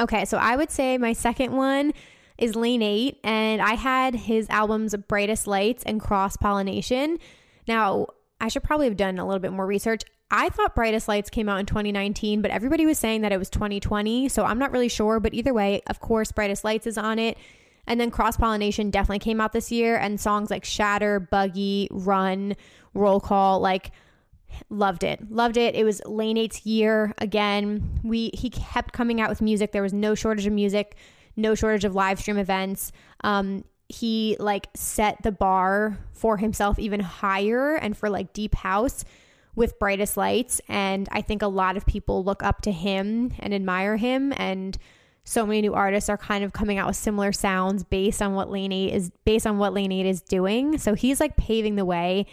Okay, so I would say my second one is Lane 8, and I had his albums Brightest Lights and Cross Pollination. Now, I should probably have done a little bit more research. I thought Brightest Lights came out in 2019, but everybody was saying that it was 2020, so I'm not really sure. But either way, of course, Brightest Lights is on it. And then Cross Pollination definitely came out this year, and songs like Shatter, Buggy, Run, Roll Call, like loved it. Loved it. It was Lane 8's year again. We he kept coming out with music. There was no shortage of music, no shortage of live stream events. Um, he like set the bar for himself even higher and for like deep house with brightest lights and i think a lot of people look up to him and admire him and so many new artists are kind of coming out with similar sounds based on what Lane 8 is based on what Lane 8 is doing. So he's like paving the way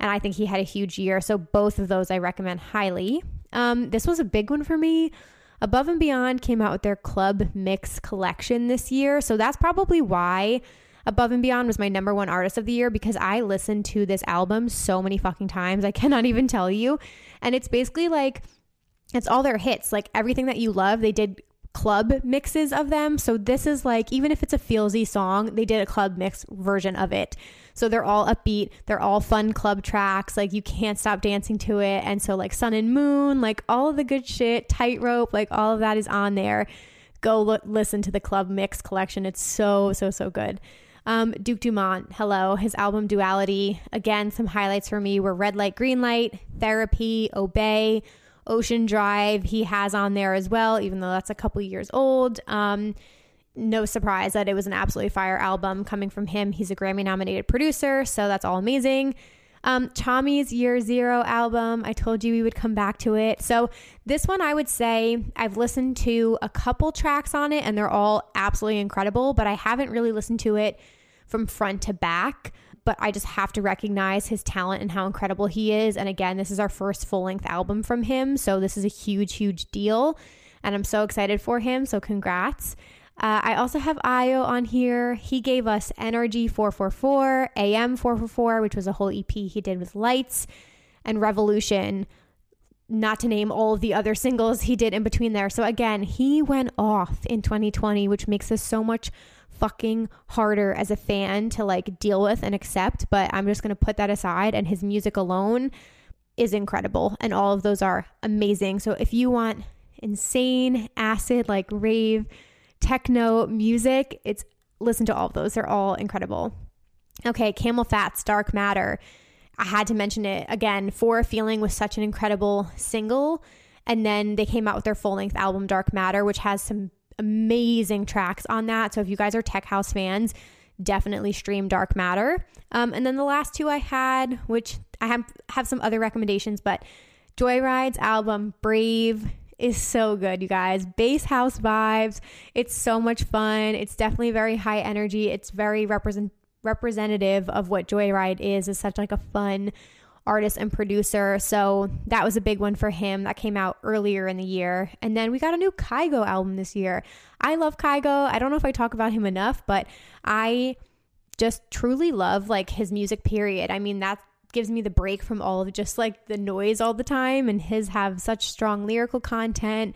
and I think he had a huge year. So both of those I recommend highly. Um, this was a big one for me. Above and Beyond came out with their club mix collection this year. So that's probably why Above and Beyond was my number one artist of the year because I listened to this album so many fucking times. I cannot even tell you. And it's basically like, it's all their hits. Like everything that you love, they did club mixes of them. So this is like, even if it's a feelsy song, they did a club mix version of it. So they're all upbeat, they're all fun club tracks. Like you can't stop dancing to it. And so, like Sun and Moon, like all of the good shit, Tightrope, like all of that is on there. Go look, listen to the club mix collection. It's so, so, so good. Um, Duke Dumont, hello. His album Duality. Again, some highlights for me were Red Light, Green Light, Therapy, Obey, Ocean Drive. He has on there as well, even though that's a couple years old. Um, no surprise that it was an absolutely fire album coming from him. He's a Grammy nominated producer, so that's all amazing. Um, Tchami's Year Zero album, I told you we would come back to it. So, this one I would say I've listened to a couple tracks on it and they're all absolutely incredible, but I haven't really listened to it from front to back. But I just have to recognize his talent and how incredible he is. And again, this is our first full length album from him. So, this is a huge, huge deal. And I'm so excited for him. So, congrats. Uh, I also have Ayo on here. He gave us Energy 444, AM 444, which was a whole EP he did with Lights, and Revolution, not to name all of the other singles he did in between there. So again, he went off in 2020, which makes this so much fucking harder as a fan to like deal with and accept. But I'm just going to put that aside, and his music alone is incredible. And all of those are amazing. So if you want insane acid, like rave, techno music. It's listen to all of those. They're all incredible. Okay, CamelPhat's Dark Matter. I had to mention it again. For Feeling was such an incredible single. And then they came out with their full length album, Dark Matter, which has some amazing tracks on that. So if you guys are Tech House fans, definitely stream Dark Matter. Um, and then the last two I had, which I have, have some other recommendations, but Joyryde's album, Brave, is so good, you guys. Bass house vibes. It's so much fun. It's definitely very high energy. It's very represent representative of what Joyride is. Is such like a fun artist and producer. So that was a big one for him. That came out earlier in the year. And then we got a new Kygo album this year. I love Kygo. I don't know if I talk about him enough, but I just truly love like his music period. I mean, that gives me the break from all of just like the noise all the time and his have such strong lyrical content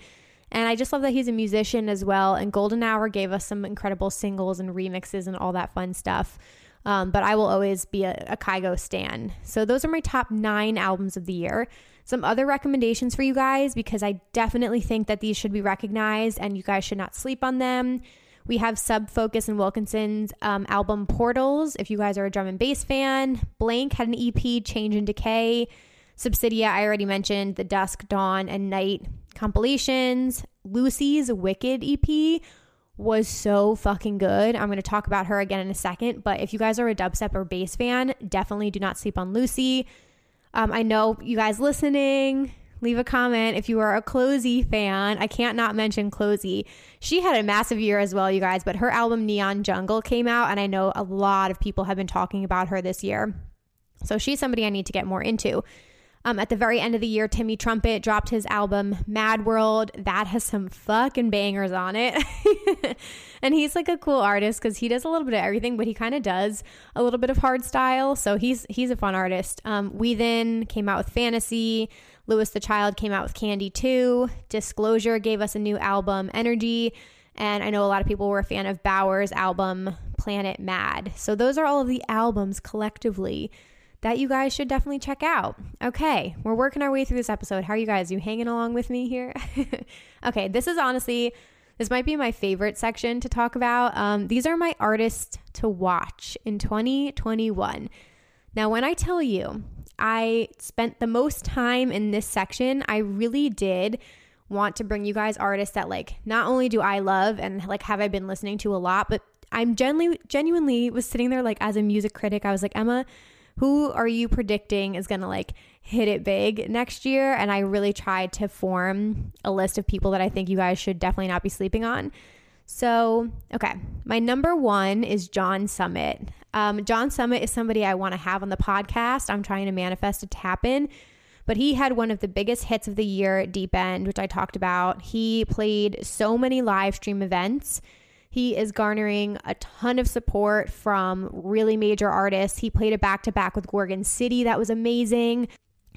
and I just love that he's a musician as well and Golden Hour gave us some incredible singles and remixes and all that fun stuff um, but I will always be a, a Kygo stan so those are my top nine albums of the year some other recommendations for you guys because I definitely think that these should be recognized and you guys should not sleep on them we have Sub Focus and Wilkinson's um, album Portals. If you guys are a drum and bass fan, Blanke had an EP, Change and Decay. Subsidia, I already mentioned the Dusk, Dawn, and Night compilations. Lucy's Wicked EP was so fucking good. I'm going to talk about her again in a second, but if you guys are a dubstep or bass fan, definitely do not sleep on Lucy. Um, I know you guys listening leave a comment if you are a Closey fan. I can't not mention Closey. She had a massive year as well, you guys, but her album Neon Jungle came out, and I know a lot of people have been talking about her this year. So she's somebody I need to get more into. Um, at the very end of the year, Timmy Trumpet dropped his album Mad World. That has some fucking bangers on it. and he's like a cool artist because he does a little bit of everything, but he kind of does a little bit of hard style. So he's he's a fun artist. Um, we then came out with Fantasy. Louis the Child came out with Candy 2. Disclosure gave us a new album, Energy. And I know a lot of people were a fan of Baauer's album, Planet Mad. So those are all of the albums collectively that you guys should definitely check out. Okay, we're working our way through this episode. How are you guys? You hanging along with me here? okay, this is honestly, this might be my favorite section to talk about. Um, these are my artists to watch in 2021. Now, when I tell you I spent the most time in this section, I really did want to bring you guys artists that like not only do I love and like have I been listening to a lot, but I'm genuinely genuinely was sitting there like as a music critic, I was like, Emma, who are you predicting is going to like hit it big next year? And I really tried to form a list of people that I think you guys should definitely not be sleeping on. So, okay, my number one is John Summit. Um, John Summit is somebody I want to have on the podcast. I'm trying to manifest it to happen. But he had one of the biggest hits of the year at Deep End, which I talked about. He played so many live stream events. He is garnering a ton of support from really major artists. He played a back to back with Gorgon City. That was amazing.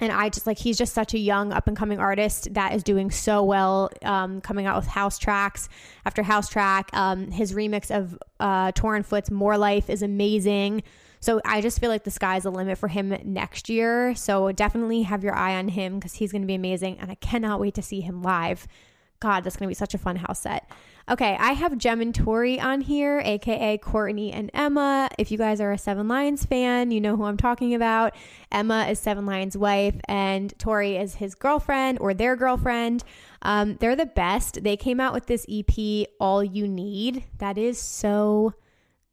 And I just like, he's just such a young up and coming artist that is doing so well, um, coming out with house tracks after house track. Um, his remix of uh, Torren Foot's More Life is amazing. So I just feel like the sky's the limit for him next year. So definitely have your eye on him because he's going to be amazing. And I cannot wait to see him live. God, that's going to be such a fun house set. Okay, I have Jem and Tori on here, aka Courtney and Emma. If you guys are a Seven Lions fan, you know who I'm talking about. Emma is Seven Lions' wife, and Tori is his girlfriend or their girlfriend. Um, they're the best. They came out with this EP, All You Need. That is so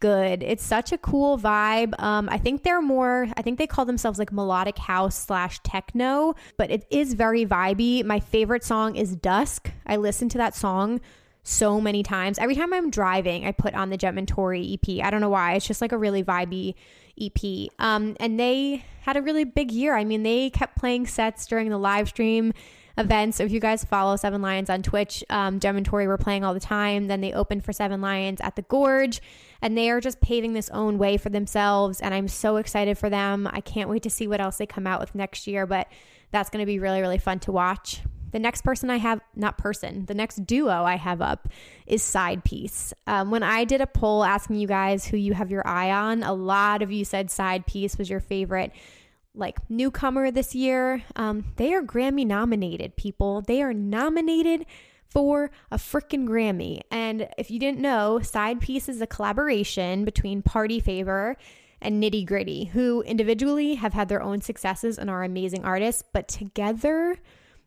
good. It's such a cool vibe. Um, I think they're more, I think they call themselves like melodic house slash techno, but it is very vibey. My favorite song is Dusk. I listen to that song so many times. Every time I'm driving, I put on the Jem and Tori EP. I don't know why. It's just like a really vibey EP. Um, and they had a really big year. I mean, they kept playing sets during the live stream events. So if you guys follow Seven Lions on Twitch, um, Jem and Tori were playing all the time. Then they opened for Seven Lions at the Gorge, and they are just paving this own way for themselves. And I'm so excited for them. I can't wait to see what else they come out with next year. But that's going to be really, really fun to watch. The next person I have, not person, the next duo I have up is Side Piece. Um, when I did a poll asking you guys who you have your eye on, a lot of you said Side Piece was your favorite like newcomer this year. Um, they are Grammy nominated, people. They are nominated for a freaking Grammy. And if you didn't know, Side Piece is a collaboration between Party Favor and Nitty Gritty, who individually have had their own successes and are amazing artists, but together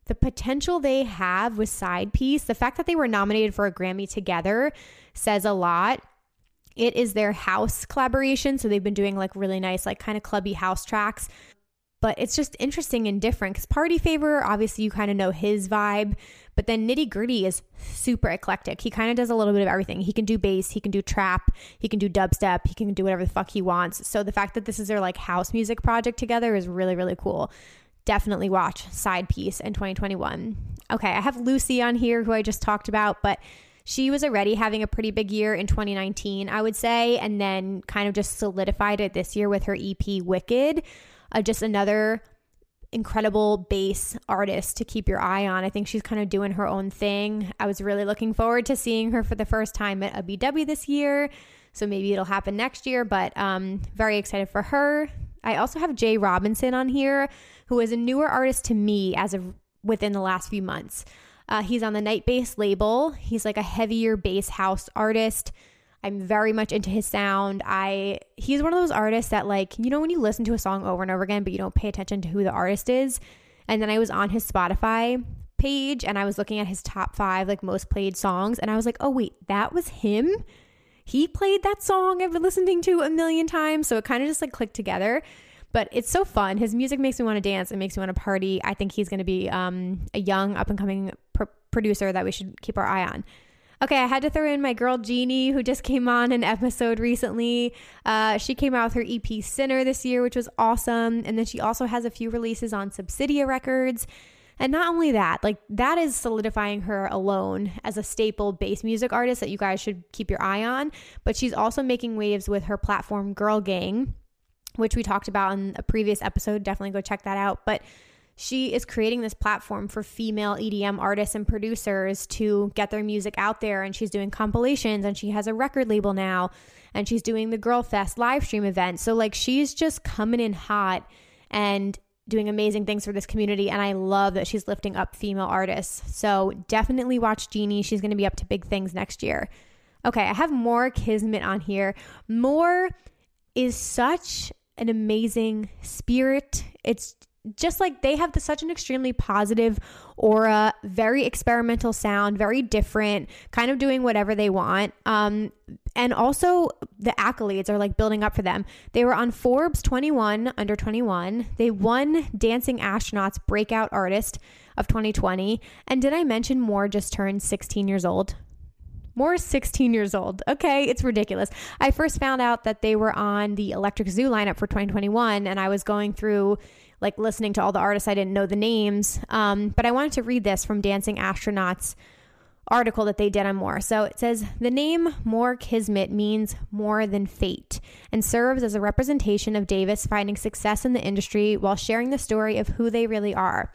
the potential they have with Side Piece, the fact that they were nominated for a Grammy together says a lot. It is their house collaboration. So they've been doing like really nice, like kind of clubby house tracks. But it's just interesting and different because Party Favor, obviously, you kind of know his vibe. But then Nitty Gritty is super eclectic. He kind of does a little bit of everything. He can do bass, he can do trap, he can do dubstep, he can do whatever the fuck he wants. So the fact that this is their like house music project together is really, really cool definitely watch Side Piece in 2021. Okay, I have Lucy on here who I just talked about, but she was already having a pretty big year in 2019, I would say, and then kind of just solidified it this year with her EP Wicked. Uh, just another incredible bass artist to keep your eye on. I think she's kind of doing her own thing. I was really looking forward to seeing her for the first time at a BW this year. So maybe it'll happen next year, but um, very excited for her. I also have Jay Robinson on here, who is a newer artist to me as of within the last few months. Uh, he's on the Night Bass label. He's like a heavier bass house artist. I'm very much into his sound. I he's one of those artists that like, you know when you listen to a song over and over again but you don't pay attention to who the artist is? And then I was on his Spotify page and I was looking at his top 5 like most played songs and I was like, "Oh wait, that was him?" He played that song I've been listening to a million times, so it kind of just like clicked together. But it's so fun. His music makes me want to dance. It makes me want to party. I think he's going to be um, a young, up and coming pr- producer that we should keep our eye on. Okay, I had to throw in my girl Jeannie, who just came on an episode recently. Uh, she came out with her EP Sinner this year, which was awesome. And then she also has a few releases on Subsidia Records. And not only that, like that is solidifying her alone as a staple bass music artist that you guys should keep your eye on. But she's also making waves with her platform Girl Gang which we talked about in a previous episode. Definitely go check that out. But she is creating this platform for female EDM artists and producers to get their music out there. And she's doing compilations and she has a record label now and she's doing the Girl Fest live stream event. So, like, she's just coming in hot and doing amazing things for this community. And I love that she's lifting up female artists. So, definitely watch Jeannie. She's going to be up to big things next year. Okay, I have Moore Kismet on here. Moore is such an amazing spirit. It's just like they have the, such an extremely positive aura, very experimental sound, very different, kind of doing whatever they want. Um, and also the accolades are like building up for them. They were on Forbes 21 under 21. They won Dancing Astronauts Breakout Artist of 2020. And did I mention Moore just turned 16 years old? Moore 16 years old. Okay, it's ridiculous. I first found out that they were on the Electric Zoo lineup for 2021, and I was going through like listening to all the artists I didn't know the names. Um, but I wanted to read this from Dancing Astronauts article that they did on Moore. So it says the name Moore Kismet means more than fate and serves as a representation of Davis finding success in the industry while sharing the story of who they really are.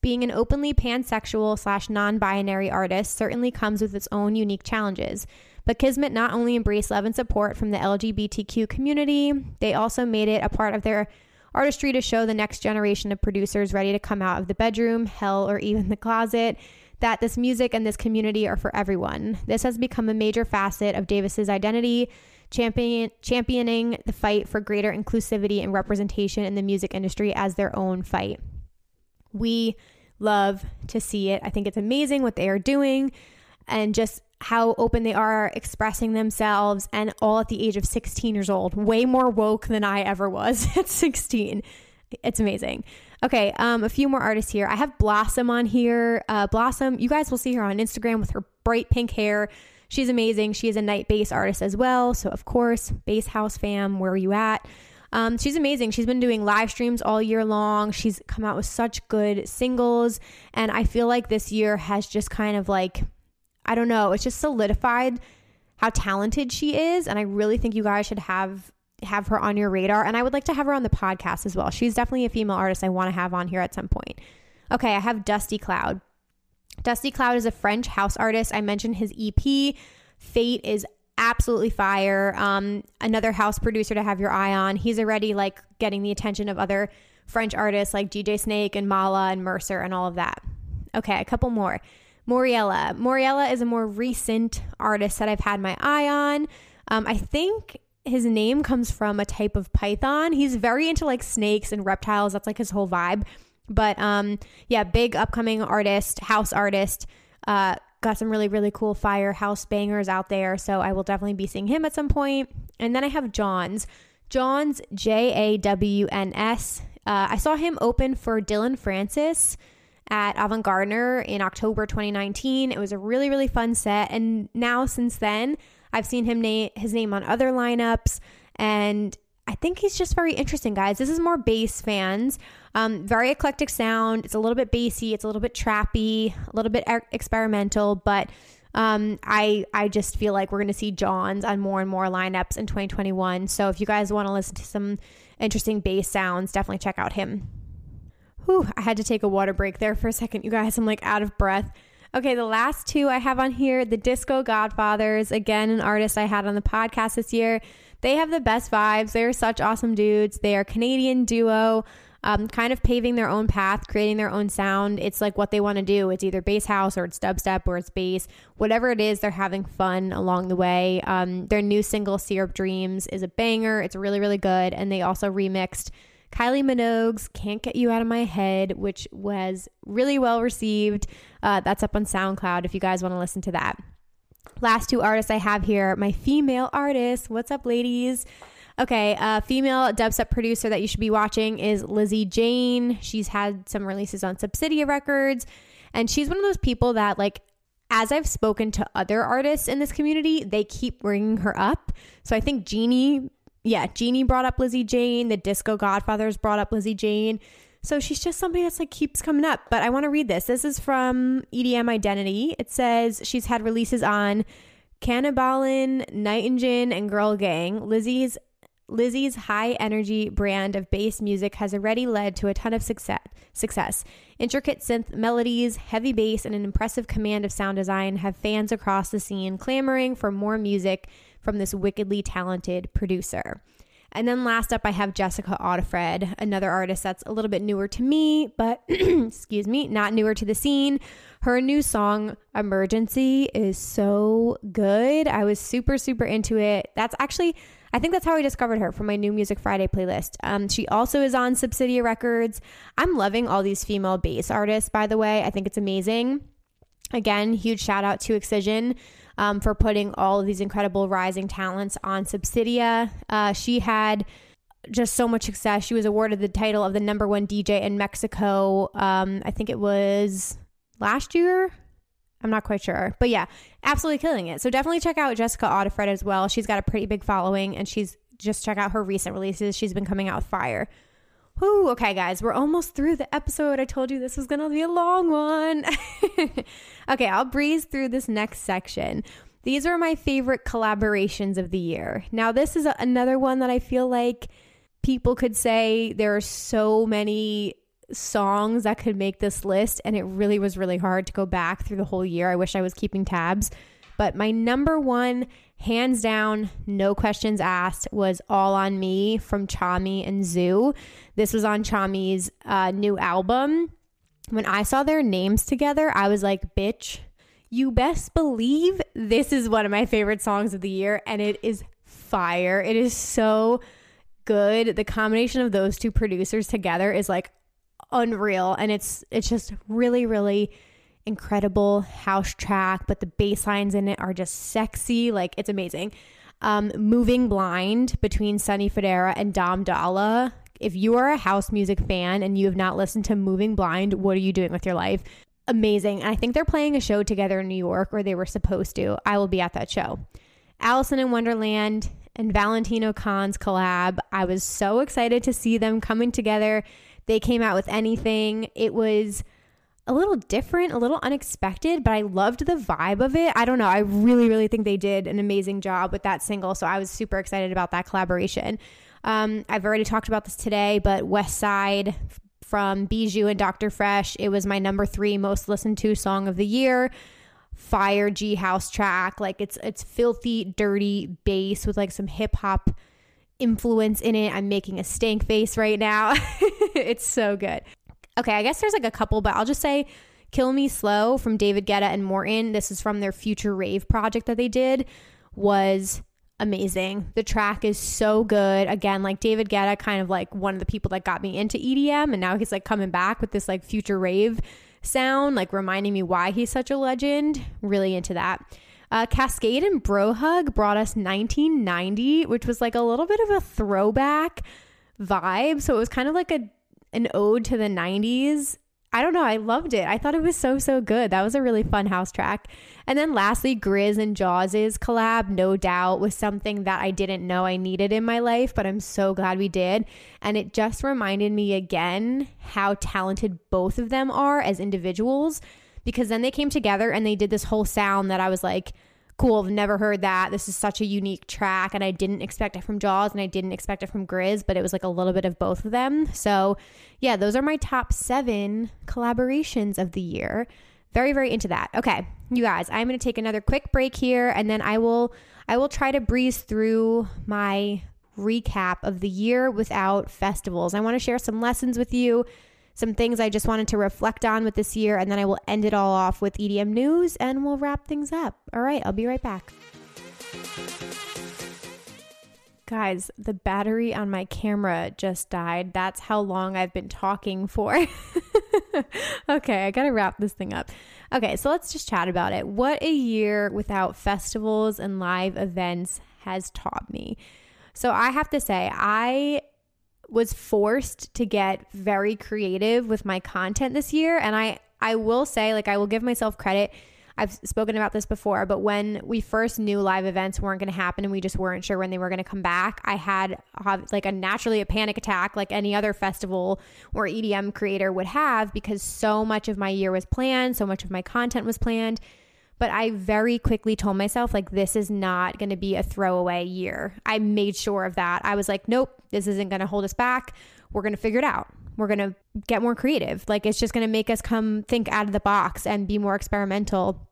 Being an openly pansexual slash non binary artist certainly comes with its own unique challenges. But Kismet not only embraced love and support from the LGBTQ community, they also made it a part of their artistry to show the next generation of producers ready to come out of the bedroom, hell, or even the closet that this music and this community are for everyone. This has become a major facet of Davis's identity, champion, championing the fight for greater inclusivity and representation in the music industry as their own fight. We love to see it. I think it's amazing what they are doing and just how open they are expressing themselves and all at the age of 16 years old. Way more woke than I ever was at 16. It's amazing. Okay, um, a few more artists here. I have Blossom on here. Uh, Blossom, you guys will see her on Instagram with her bright pink hair. She's amazing. She is a night bass artist as well. So, of course, Bass House fam, where are you at? Um, she's amazing. She's been doing live streams all year long. She's come out with such good singles. And I feel like this year has just kind of like, I don't know, it's just solidified how talented she is. And I really think you guys should have have her on your radar. And I would like to have her on the podcast as well. She's definitely a female artist I want to have on here at some point. Okay, I have Dusty Cloud. Dusty Cloud is a French house artist. I mentioned his EP. Fate is absolutely fire. Um, another house producer to have your eye on. He's already like getting the attention of other French artists like DJ Snake and Malaa and Mercer and all of that. Okay, a couple more. Moriella. Moriella is a more recent artist that I've had my eye on. Um, I think his name comes from a type of python. He's very into like snakes and reptiles. That's like his whole vibe. But um, yeah, big upcoming artist, house artist. Uh, got some really really cool fire house bangers out there. So I will definitely be seeing him at some point. And then I have Jawns. Jawns J A W N S. Uh, I saw him open for Dillon Francis at Avant Gardner in October 2019. It was a really really fun set, and now since then I've seen him name his name on other lineups, and I think he's just very interesting, guys. This is more bass fans. Um, very eclectic sound. It's a little bit bassy. It's a little bit trappy, a little bit er- experimental, but um, I I just feel like we're going to see Jawns on more and more lineups in 2021. So if you guys want to listen to some interesting bass sounds, definitely check out him. Whew, I had to take a water break there for a second, you guys. I'm like out of breath. Okay, the last two I have on here the Disco Godfathers, again, an artist I had on the podcast this year. They have the best vibes. They're such awesome dudes. They are Canadian duo. Um, kind of paving their own path, creating their own sound. It's like what they want to do. It's either bass house or it's dubstep or it's bass. Whatever it is, they're having fun along the way. Um, their new single, Syrup Dreams, is a banger. It's really, really good. And they also remixed Kylie Minogue's Can't Get You Out of My Head, which was really well received. Uh, that's up on SoundCloud if you guys want to listen to that. Last two artists I have here, my female artists. What's up, ladies? Okay, a female dubstep producer that you should be watching is Lizzie Jane. She's had some releases on Subsidia Records, and she's one of those people that, like, as I've spoken to other artists in this community, they keep bringing her up. So I think Jeannie yeah, Jeannie brought up Lizzie Jane. The Disco Godfathers brought up Lizzie Jane. So she's just somebody that's like keeps coming up. But I want to read this. This is from EDM Identity. It says she's had releases on Cannibalin, Night Engine, and Girl Gang. Lizzie's Lizzie's high energy brand of bass music has already led to a ton of success. Success. Intricate synth melodies, heavy bass, and an impressive command of sound design have fans across the scene clamoring for more music from this wickedly talented producer. And then last up, I have Jessica Audifred, another artist that's a little bit newer to me, but excuse me, not newer to the scene. Her new song, Emergency, is so good. I was super, super into it. That's actually, I think that's how I discovered her from my new Music Friday playlist. Um, she also is on Subsidia Records. I'm loving all these female bass artists, by the way. I think it's amazing. Again, huge shout out to Excision um, for putting all of these incredible rising talents on Subsidia. Uh, she had just so much success. She was awarded the title of the number one DJ in Mexico. Um, I think it was last year. I'm not quite sure. But yeah, absolutely killing it. So definitely check out Jessica Audifred as well. She's got a pretty big following and she's just check out her recent releases. She's been coming out with fire. Whew, okay, guys, we're almost through the episode. I told you this was going to be a long one. okay, I'll breeze through this next section. These are my favorite collaborations of the year. Now, this is a, another one that I feel like people could say there are so many songs that could make this list, and it really was really hard to go back through the whole year. I wish I was keeping tabs. But my number one, hands down, no questions asked, was All on Me from Tchami and Zhu. This was on Tchami's uh, new album. when I saw their names together, I was like, bitch, you best believe this is one of my favorite songs of the year, and it is fire. It is so good. The combination of those two producers together is like unreal, and it's it's just really, really incredible house track. But the bass lines in it are just sexy. Like it's amazing. Um, Moving Blind between Sonny Fodera and Dom Dolla if you are a house music fan and you have not listened to Moving Blind, what are you doing with your life? Amazing. I think they're playing a show together in New York, or they were supposed to. I will be at that show. Alison in Wonderland and Valentino Khan's collab. I was so excited to see them coming together. They came out with anything. It was a little different, a little unexpected, but I loved the vibe of it. I don't know. I really, really think they did an amazing job with that single. So I was super excited about that collaboration. Um, I've already talked about this today, but West Side from Bijou and Dr. Fresch, it was my number three most listened to song of the year. Fire G house track, like it's it's filthy, dirty bass with like some hip hop influence in it. I'm making a stank face right now. it's so good. Okay, I guess there's like a couple, but I'll just say Kill Me Slow from David Guetta and Morten. This is from their Future Rave project that they did. Was amazing. The track is so good. Again, like David Guetta, kind of like one of the people that got me into EDM, and now he's like coming back with this like future rave sound, like reminding me why he's such a legend. Really into that. Uh, Kaskade and Brohug brought us 1990, which was like a little bit of a throwback vibe. So it was kind of like a an ode to the 90s I don't know. I loved it. I thought it was so, so good. That was a really fun house track. And then lastly, GRiZ and Jauz's collab, no doubt, was something that I didn't know I needed in my life, but I'm so glad we did. And it just reminded me again how talented both of them are as individuals because then they came together and they did this whole sound that I was like, cool. I've never heard that. This is such a unique track, and I didn't expect it from Jauz, and I didn't expect it from GRiZ, but it was like a little bit of both of them. So, yeah, those are my top seven collaborations of the year. Very, very into that. Okay, you guys, I'm going to take another quick break here, and then I will, I will try to breeze through my recap of the year without festivals. I want to share some lessons with you some things I just wanted to reflect on with this year, and then I will end it all off with EDM news and we'll wrap things up. All right, I'll be right back. Guys, the battery on my camera just died. That's how long I've been talking for. okay, I gotta wrap this thing up. Okay, so let's just chat about it. What a year without festivals and live events has taught me. So I have to say, I was forced to get very creative with my content this year and I I will say like I will give myself credit. I've spoken about this before, but when we first knew live events weren't going to happen and we just weren't sure when they were going to come back, I had uh, like a naturally a panic attack like any other festival or EDM creator would have because so much of my year was planned, so much of my content was planned but I very quickly told myself, like, this is not going to be a throwaway year. I made sure of that. I was like, nope, this isn't going to hold us back. We're going to figure it out. We're going to get more creative. Like, it's just going to make us come think out of the box and be more experimental.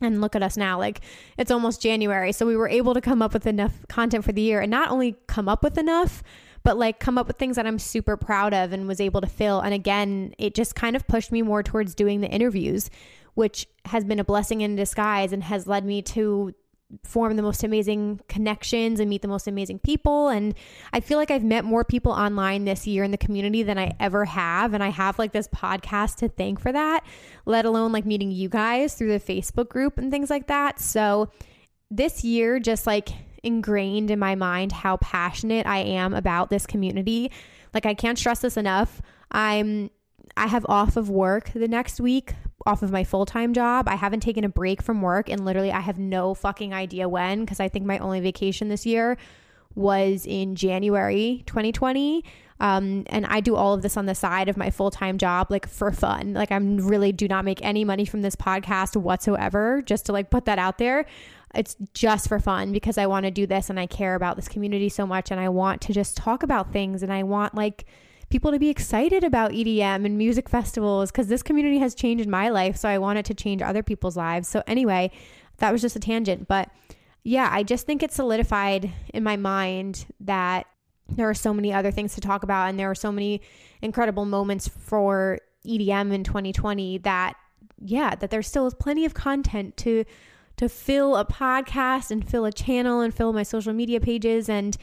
And look at us now. Like, it's almost January. So we were able to come up with enough content for the year and not only come up with enough, but like come up with things that I'm super proud of and was able to fill. And again, it just kind of pushed me more towards doing the interviews, which has been a blessing in disguise and has led me to form the most amazing connections and meet the most amazing people. And I feel like I've met more people online this year in the community than I ever have. And I have like this podcast to thank for that, let alone like meeting you guys through the Facebook group and things like that. So this year, just like ingrained in my mind how passionate I am about this community. Like, I can't stress this enough. I'm I have off of work the next week, off of my full time job. I haven't taken a break from work, and literally, I have no fucking idea when because I think my only vacation this year was in January 2020. Um, and I do all of this on the side of my full time job, like for fun. Like, I'm really do not make any money from this podcast whatsoever, just to like put that out there. It's just for fun because I want to do this and I care about this community so much and I want to just talk about things and I want like, people to be excited about EDM and music festivals because this community has changed my life. So I want it to change other people's lives. So, anyway, that was just a tangent. But yeah, I just think it solidified in my mind that there are so many other things to talk about and there are so many incredible moments for EDM in 2020 that yeah, that there still is plenty of content to to fill a podcast and fill a channel and fill my social media pages and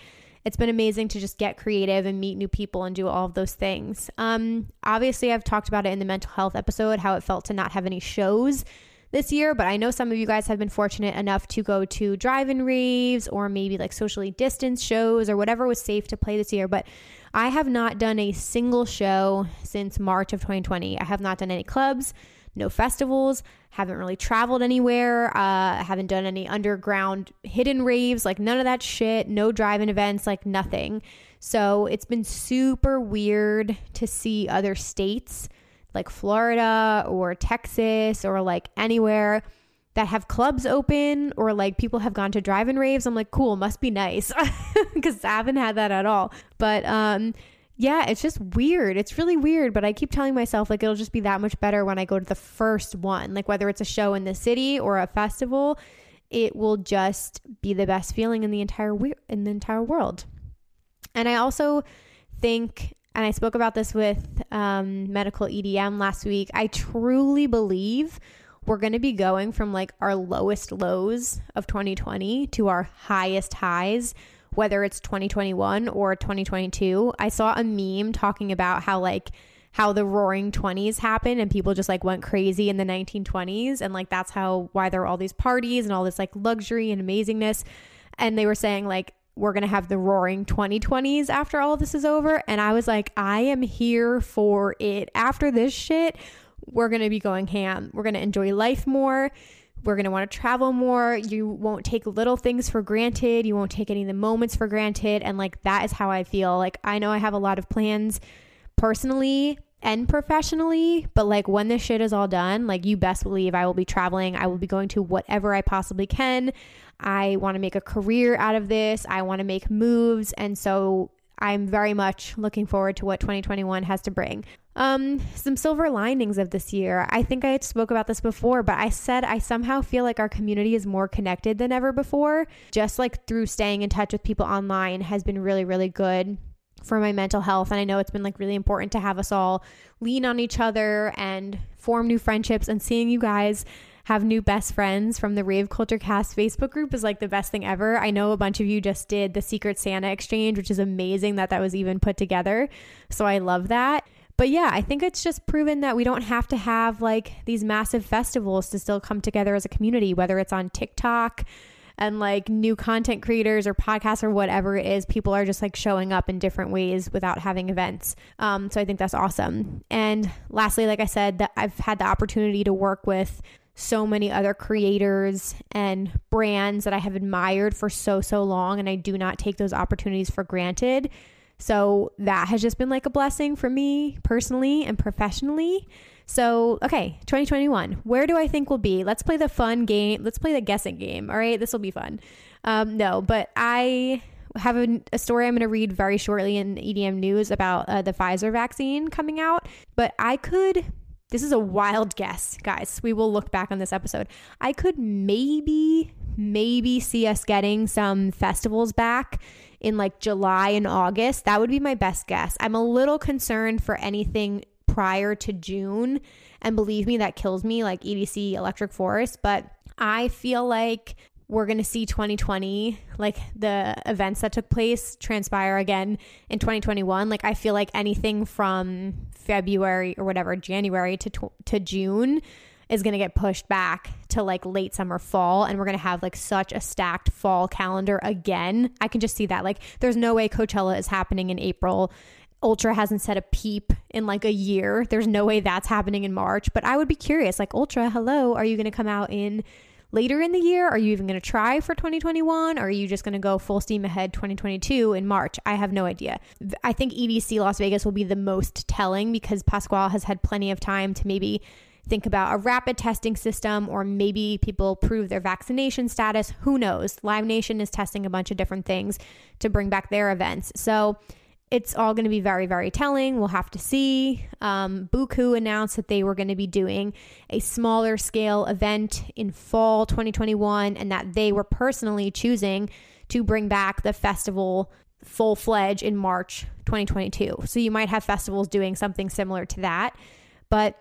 it's been amazing to just get creative and meet new people and do all of those things. Um, obviously, I've talked about it in the mental health episode, how it felt to not have any shows this year, but I know some of you guys have been fortunate enough to go to drive in raves or maybe like socially distanced shows or whatever was safe to play this year. But I have not done a single show since March of 2020. I have not done any clubs no festivals, haven't really traveled anywhere, uh, haven't done any underground hidden raves, like none of that shit, no drive-in events, like nothing. So it's been super weird to see other states like Florida or Texas or like anywhere that have clubs open or like people have gone to drive-in raves. I'm like, cool, must be nice because I haven't had that at all. But um yeah, it's just weird. It's really weird, but I keep telling myself like it'll just be that much better when I go to the first one. Like whether it's a show in the city or a festival, it will just be the best feeling in the entire we- in the entire world. And I also think and I spoke about this with um, medical EDM last week. I truly believe we're going to be going from like our lowest lows of 2020 to our highest highs whether it's 2021 or 2022. I saw a meme talking about how like how the roaring 20s happened and people just like went crazy in the 1920s and like that's how why there were all these parties and all this like luxury and amazingness. And they were saying like we're going to have the roaring 2020s after all this is over. And I was like I am here for it. After this shit we're going to be going ham. We're going to enjoy life more we're going to want to travel more. You won't take little things for granted. You won't take any of the moments for granted. And like that is how I feel. Like I know I have a lot of plans personally and professionally, but like when this shit is all done, like you best believe I will be traveling. I will be going to whatever I possibly can. I want to make a career out of this. I want to make moves. And so I'm very much looking forward to what 2021 has to bring. Um, some silver linings of this year. I think I spoke about this before, but I said I somehow feel like our community is more connected than ever before. Just like through staying in touch with people online has been really, really good for my mental health. And I know it's been like really important to have us all lean on each other and form new friendships and seeing you guys have new best friends from the Rave Culture Cast Facebook group is like the best thing ever. I know a bunch of you just did the Secret Santa exchange, which is amazing that that was even put together. So I love that. But yeah, I think it's just proven that we don't have to have like these massive festivals to still come together as a community, whether it's on TikTok and like new content creators or podcasts or whatever it is, people are just like showing up in different ways without having events. Um, so I think that's awesome. And lastly, like I said, that I've had the opportunity to work with so many other creators and brands that I have admired for so, so long. And I do not take those opportunities for granted. So that has just been like a blessing for me personally and professionally. So, okay, 2021, where do I think we'll be? Let's play the fun game. Let's play the guessing game. All right, this will be fun. Um, no, but I have a, a story I'm going to read very shortly in EDM news about uh, the Pfizer vaccine coming out. But I could this is a wild guess, guys. We will look back on this episode. I could maybe, maybe see us getting some festivals back in like July and August. That would be my best guess. I'm a little concerned for anything prior to June. And believe me, that kills me, like EDC Electric Forest. But I feel like we're going to see 2020, like the events that took place, transpire again in 2021. Like, I feel like anything from February or whatever, January to, to June is going to get pushed back to like late summer, fall. And we're going to have like such a stacked fall calendar again. I can just see that. Like, there's no way Coachella is happening in April. Ultra hasn't said a peep in like a year. There's no way that's happening in March. But I would be curious, like, Ultra, hello, are you going to come out in later in the year? Are you even going to try for 2021? Or are you just going to go full steam ahead 2022 in March? I have no idea. I think EDC Las Vegas will be the most telling because Pasquale has had plenty of time to maybe think about a rapid testing system or maybe people prove their vaccination status. Who knows? Live Nation is testing a bunch of different things to bring back their events. So it's all going to be very, very telling. We'll have to see. Um, Buku announced that they were going to be doing a smaller scale event in fall 2021 and that they were personally choosing to bring back the festival full fledged in March 2022. So you might have festivals doing something similar to that. But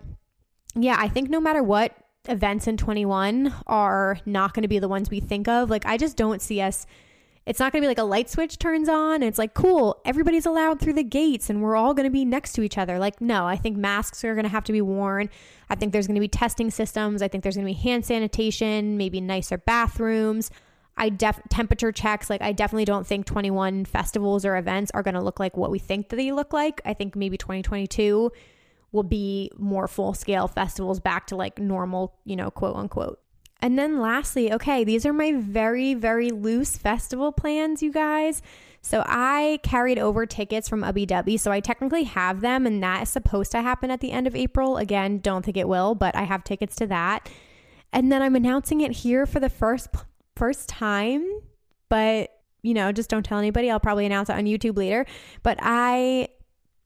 yeah, I think no matter what, events in 21 are not going to be the ones we think of. Like, I just don't see us. It's not going to be like a light switch turns on. And it's like, cool, everybody's allowed through the gates and we're all going to be next to each other. Like, no, I think masks are going to have to be worn. I think there's going to be testing systems. I think there's going to be hand sanitation, maybe nicer bathrooms. I def temperature checks. Like, I definitely don't think 21 festivals or events are going to look like what we think that they look like. I think maybe 2022 will be more full scale festivals back to like normal, you know, quote unquote. And then lastly, okay, these are my very, very loose festival plans, you guys. So I carried over tickets from Ubbi Dubbi. So I technically have them, and that is supposed to happen at the end of April. Again, don't think it will, but I have tickets to that. And then I'm announcing it here for the first first time, but you know, just don't tell anybody. I'll probably announce it on YouTube later. But I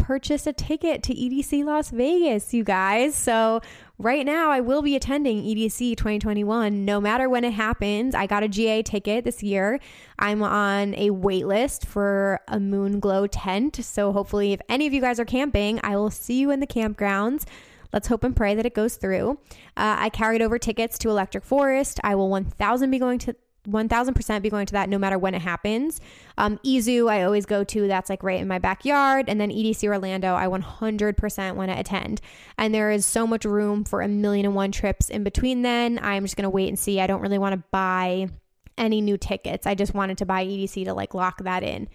purchased a ticket to EDC Las Vegas, you guys. So, right now, I will be attending EDC 2021 no matter when it happens. I got a GA ticket this year. I'm on a wait list for a moon glow tent. So, hopefully, if any of you guys are camping, I will see you in the campgrounds. Let's hope and pray that it goes through. Uh, I carried over tickets to Electric Forest. I will 1000 be going to 1000% be going to that no matter when it happens. Um, EZoo, I always go to, that's like right in my backyard. And then EDC Orlando, I 100% want to attend. And there is so much room for a million and one trips in between then. I'm just going to wait and see. I don't really want to buy any new tickets. I just wanted to buy EDC to like lock that in.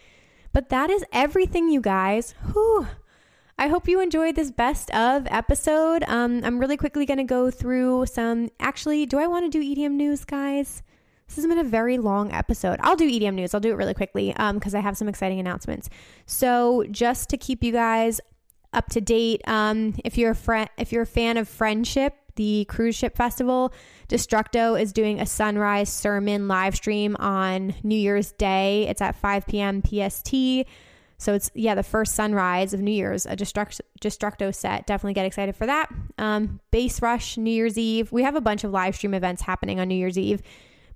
But that is everything, you guys. Whew. I hope you enjoyed this best of episode. Um, I'm really quickly going to go through some. Actually, do I want to do EDM news, guys? This has been a very long episode. I'll do EDM news. I'll do it really quickly because um, I have some exciting announcements. So just to keep you guys up to date, um, if you're a friend, if you're a fan of Friendship, the cruise ship festival, Destructo is doing a sunrise sermon live stream on New Year's Day. It's at 5 p.m. PST. So it's yeah, the first sunrise of New Year's, a Destruct- Destructo set. Definitely get excited for that. Um, Rush, New Year's Eve. We have a bunch of live stream events happening on New Year's Eve.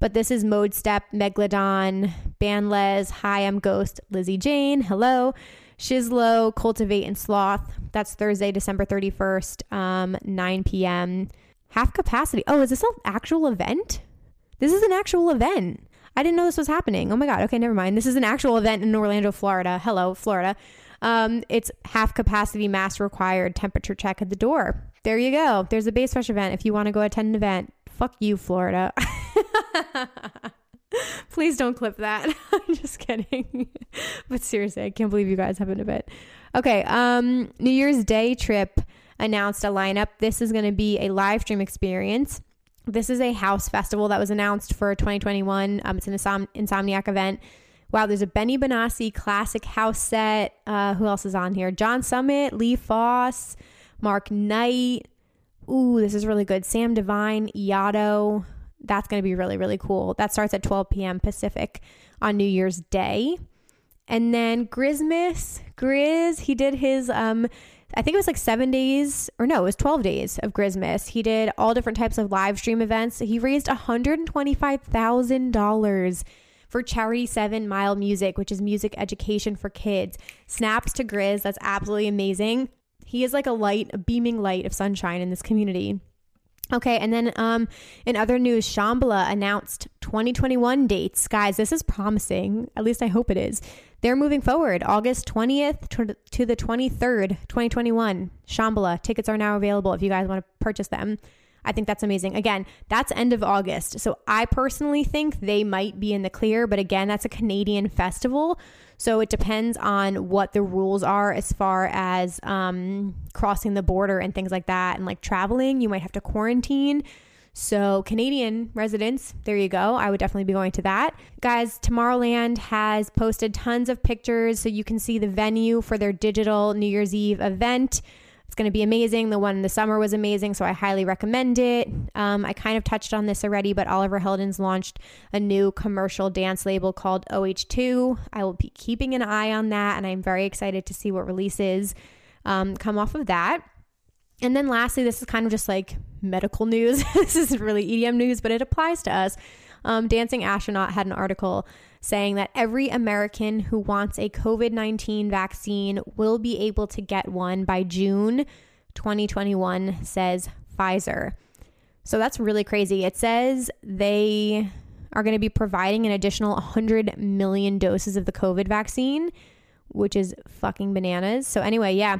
But this is Modestep, Megalodon, Banlez, Hi, I'm Ghost, Lizzie Jane, hello, Shizlo, Cultivate, and Sloth. That's Thursday, December 31st, um, 9 p.m. Half capacity. Oh, is this an actual event? This is an actual event. I didn't know this was happening. Oh my God. Okay, never mind. This is an actual event in Orlando, Florida. Hello, Florida. Um, it's half capacity, mask required, temperature check at the door. There you go. There's a Bass Rush event if you want to go attend an event. Fuck you, Florida. Please don't clip that. I'm just kidding. but seriously, I can't believe you guys have an event. Okay, um, New Year's Day trip announced a lineup. This is going to be a live stream experience. This is a house festival that was announced for 2021. Um, it's an Insom- Insomniac event. Wow, there's a Benny Benassi classic house set. Uh, who else is on here? John Summit, Lee Foss, Mark Knight. Ooh, this is really good. Sam Divine, Yotto that's going to be really, really cool. That starts at 12 p.m. Pacific on New Year's Day. And then Grizmas, GRiZ, he did his, um, I think it was like seven days, or no, it was 12 days of Grizmas. He did all different types of live stream events. He raised $125,000 for Charity 7 Mile Music, which is music education for kids. Snaps to GRiZ, that's absolutely amazing. He is like a light, a beaming light of sunshine in this community. Okay, and then um, in other news, Shambhala announced 2021 dates. Guys, this is promising. At least I hope it is. They're moving forward August 20th to the 23rd, 2021. Shambhala. Tickets are now available if you guys want to purchase them. I think that's amazing. Again, that's end of August. So I personally think they might be in the clear, but again, that's a Canadian festival. So it depends on what the rules are as far as um, crossing the border and things like that. And like traveling, you might have to quarantine. So, Canadian residents, there you go. I would definitely be going to that. Guys, Tomorrowland has posted tons of pictures so you can see the venue for their digital New Year's Eve event. It's going to be amazing. The one in the summer was amazing, so I highly recommend it. Um, I kind of touched on this already, but Oliver Heldens launched a new commercial dance label called OH2. I will be keeping an eye on that, and I'm very excited to see what releases um, come off of that. And then lastly, this is kind of just like medical news. this isn't really EDM news, but it applies to us. Um, Dancing Astronaut had an article saying that every American who wants a COVID 19 vaccine will be able to get one by June 2021, says Pfizer. So that's really crazy. It says they are going to be providing an additional 100 million doses of the COVID vaccine, which is fucking bananas. So, anyway, yeah,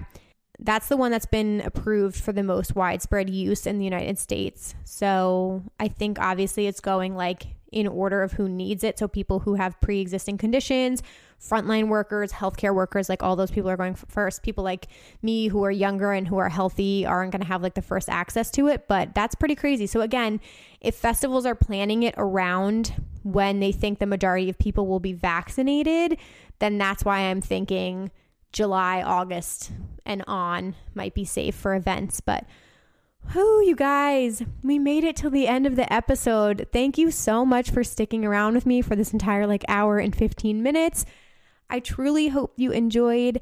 that's the one that's been approved for the most widespread use in the United States. So, I think obviously it's going like in order of who needs it. So, people who have pre existing conditions, frontline workers, healthcare workers, like all those people are going first. People like me who are younger and who are healthy aren't going to have like the first access to it, but that's pretty crazy. So, again, if festivals are planning it around when they think the majority of people will be vaccinated, then that's why I'm thinking July, August, and on might be safe for events. But Whoo, you guys, we made it till the end of the episode. Thank you so much for sticking around with me for this entire like hour and 15 minutes. I truly hope you enjoyed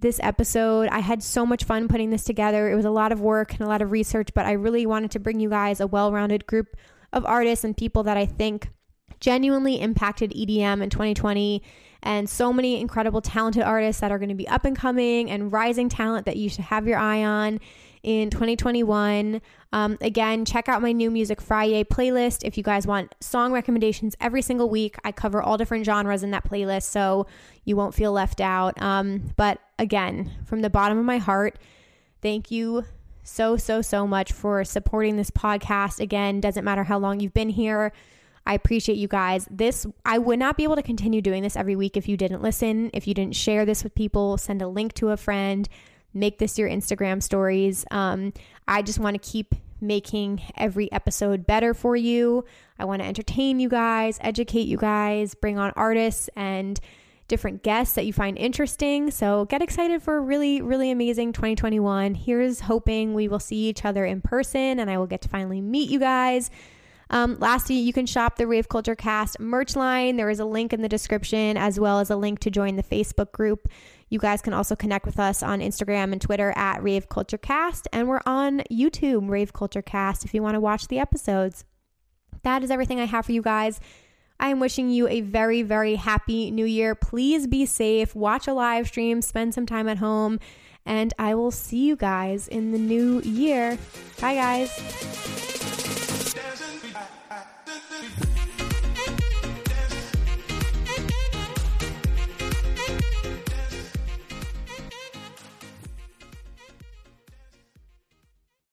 this episode. I had so much fun putting this together. It was a lot of work and a lot of research, but I really wanted to bring you guys a well rounded group of artists and people that I think genuinely impacted EDM in 2020 and so many incredible talented artists that are going to be up and coming and rising talent that you should have your eye on in 2021. Um, again, check out my new Music Friday playlist if you guys want song recommendations every single week. I cover all different genres in that playlist, so you won't feel left out. Um, but again, from the bottom of my heart, thank you so, so, so much for supporting this podcast. Again, doesn't matter how long you've been here. I appreciate you guys. This, I would not be able to continue doing this every week if you didn't listen, if you didn't share this with people, send a link to a friend make this your Instagram stories. Um, I just want to keep making every episode better for you. I want to entertain you guys, educate you guys, bring on artists and different guests that you find interesting. So get excited for a really, really amazing 2021. Here's hoping we will see each other in person and I will get to finally meet you guys. Um, lastly, you can shop the Rave Culture Cast merch line. There is a link in the description as well as a link to join the Facebook group. You guys can also connect with us on Instagram and Twitter at Rave Culture Cast, and we're on YouTube, Rave Culture Cast, if you want to watch the episodes. That is everything I have for you guys. I am wishing you a very, very happy new year. Please be safe, watch a live stream, spend some time at home, and I will see you guys in the new year. Bye, guys.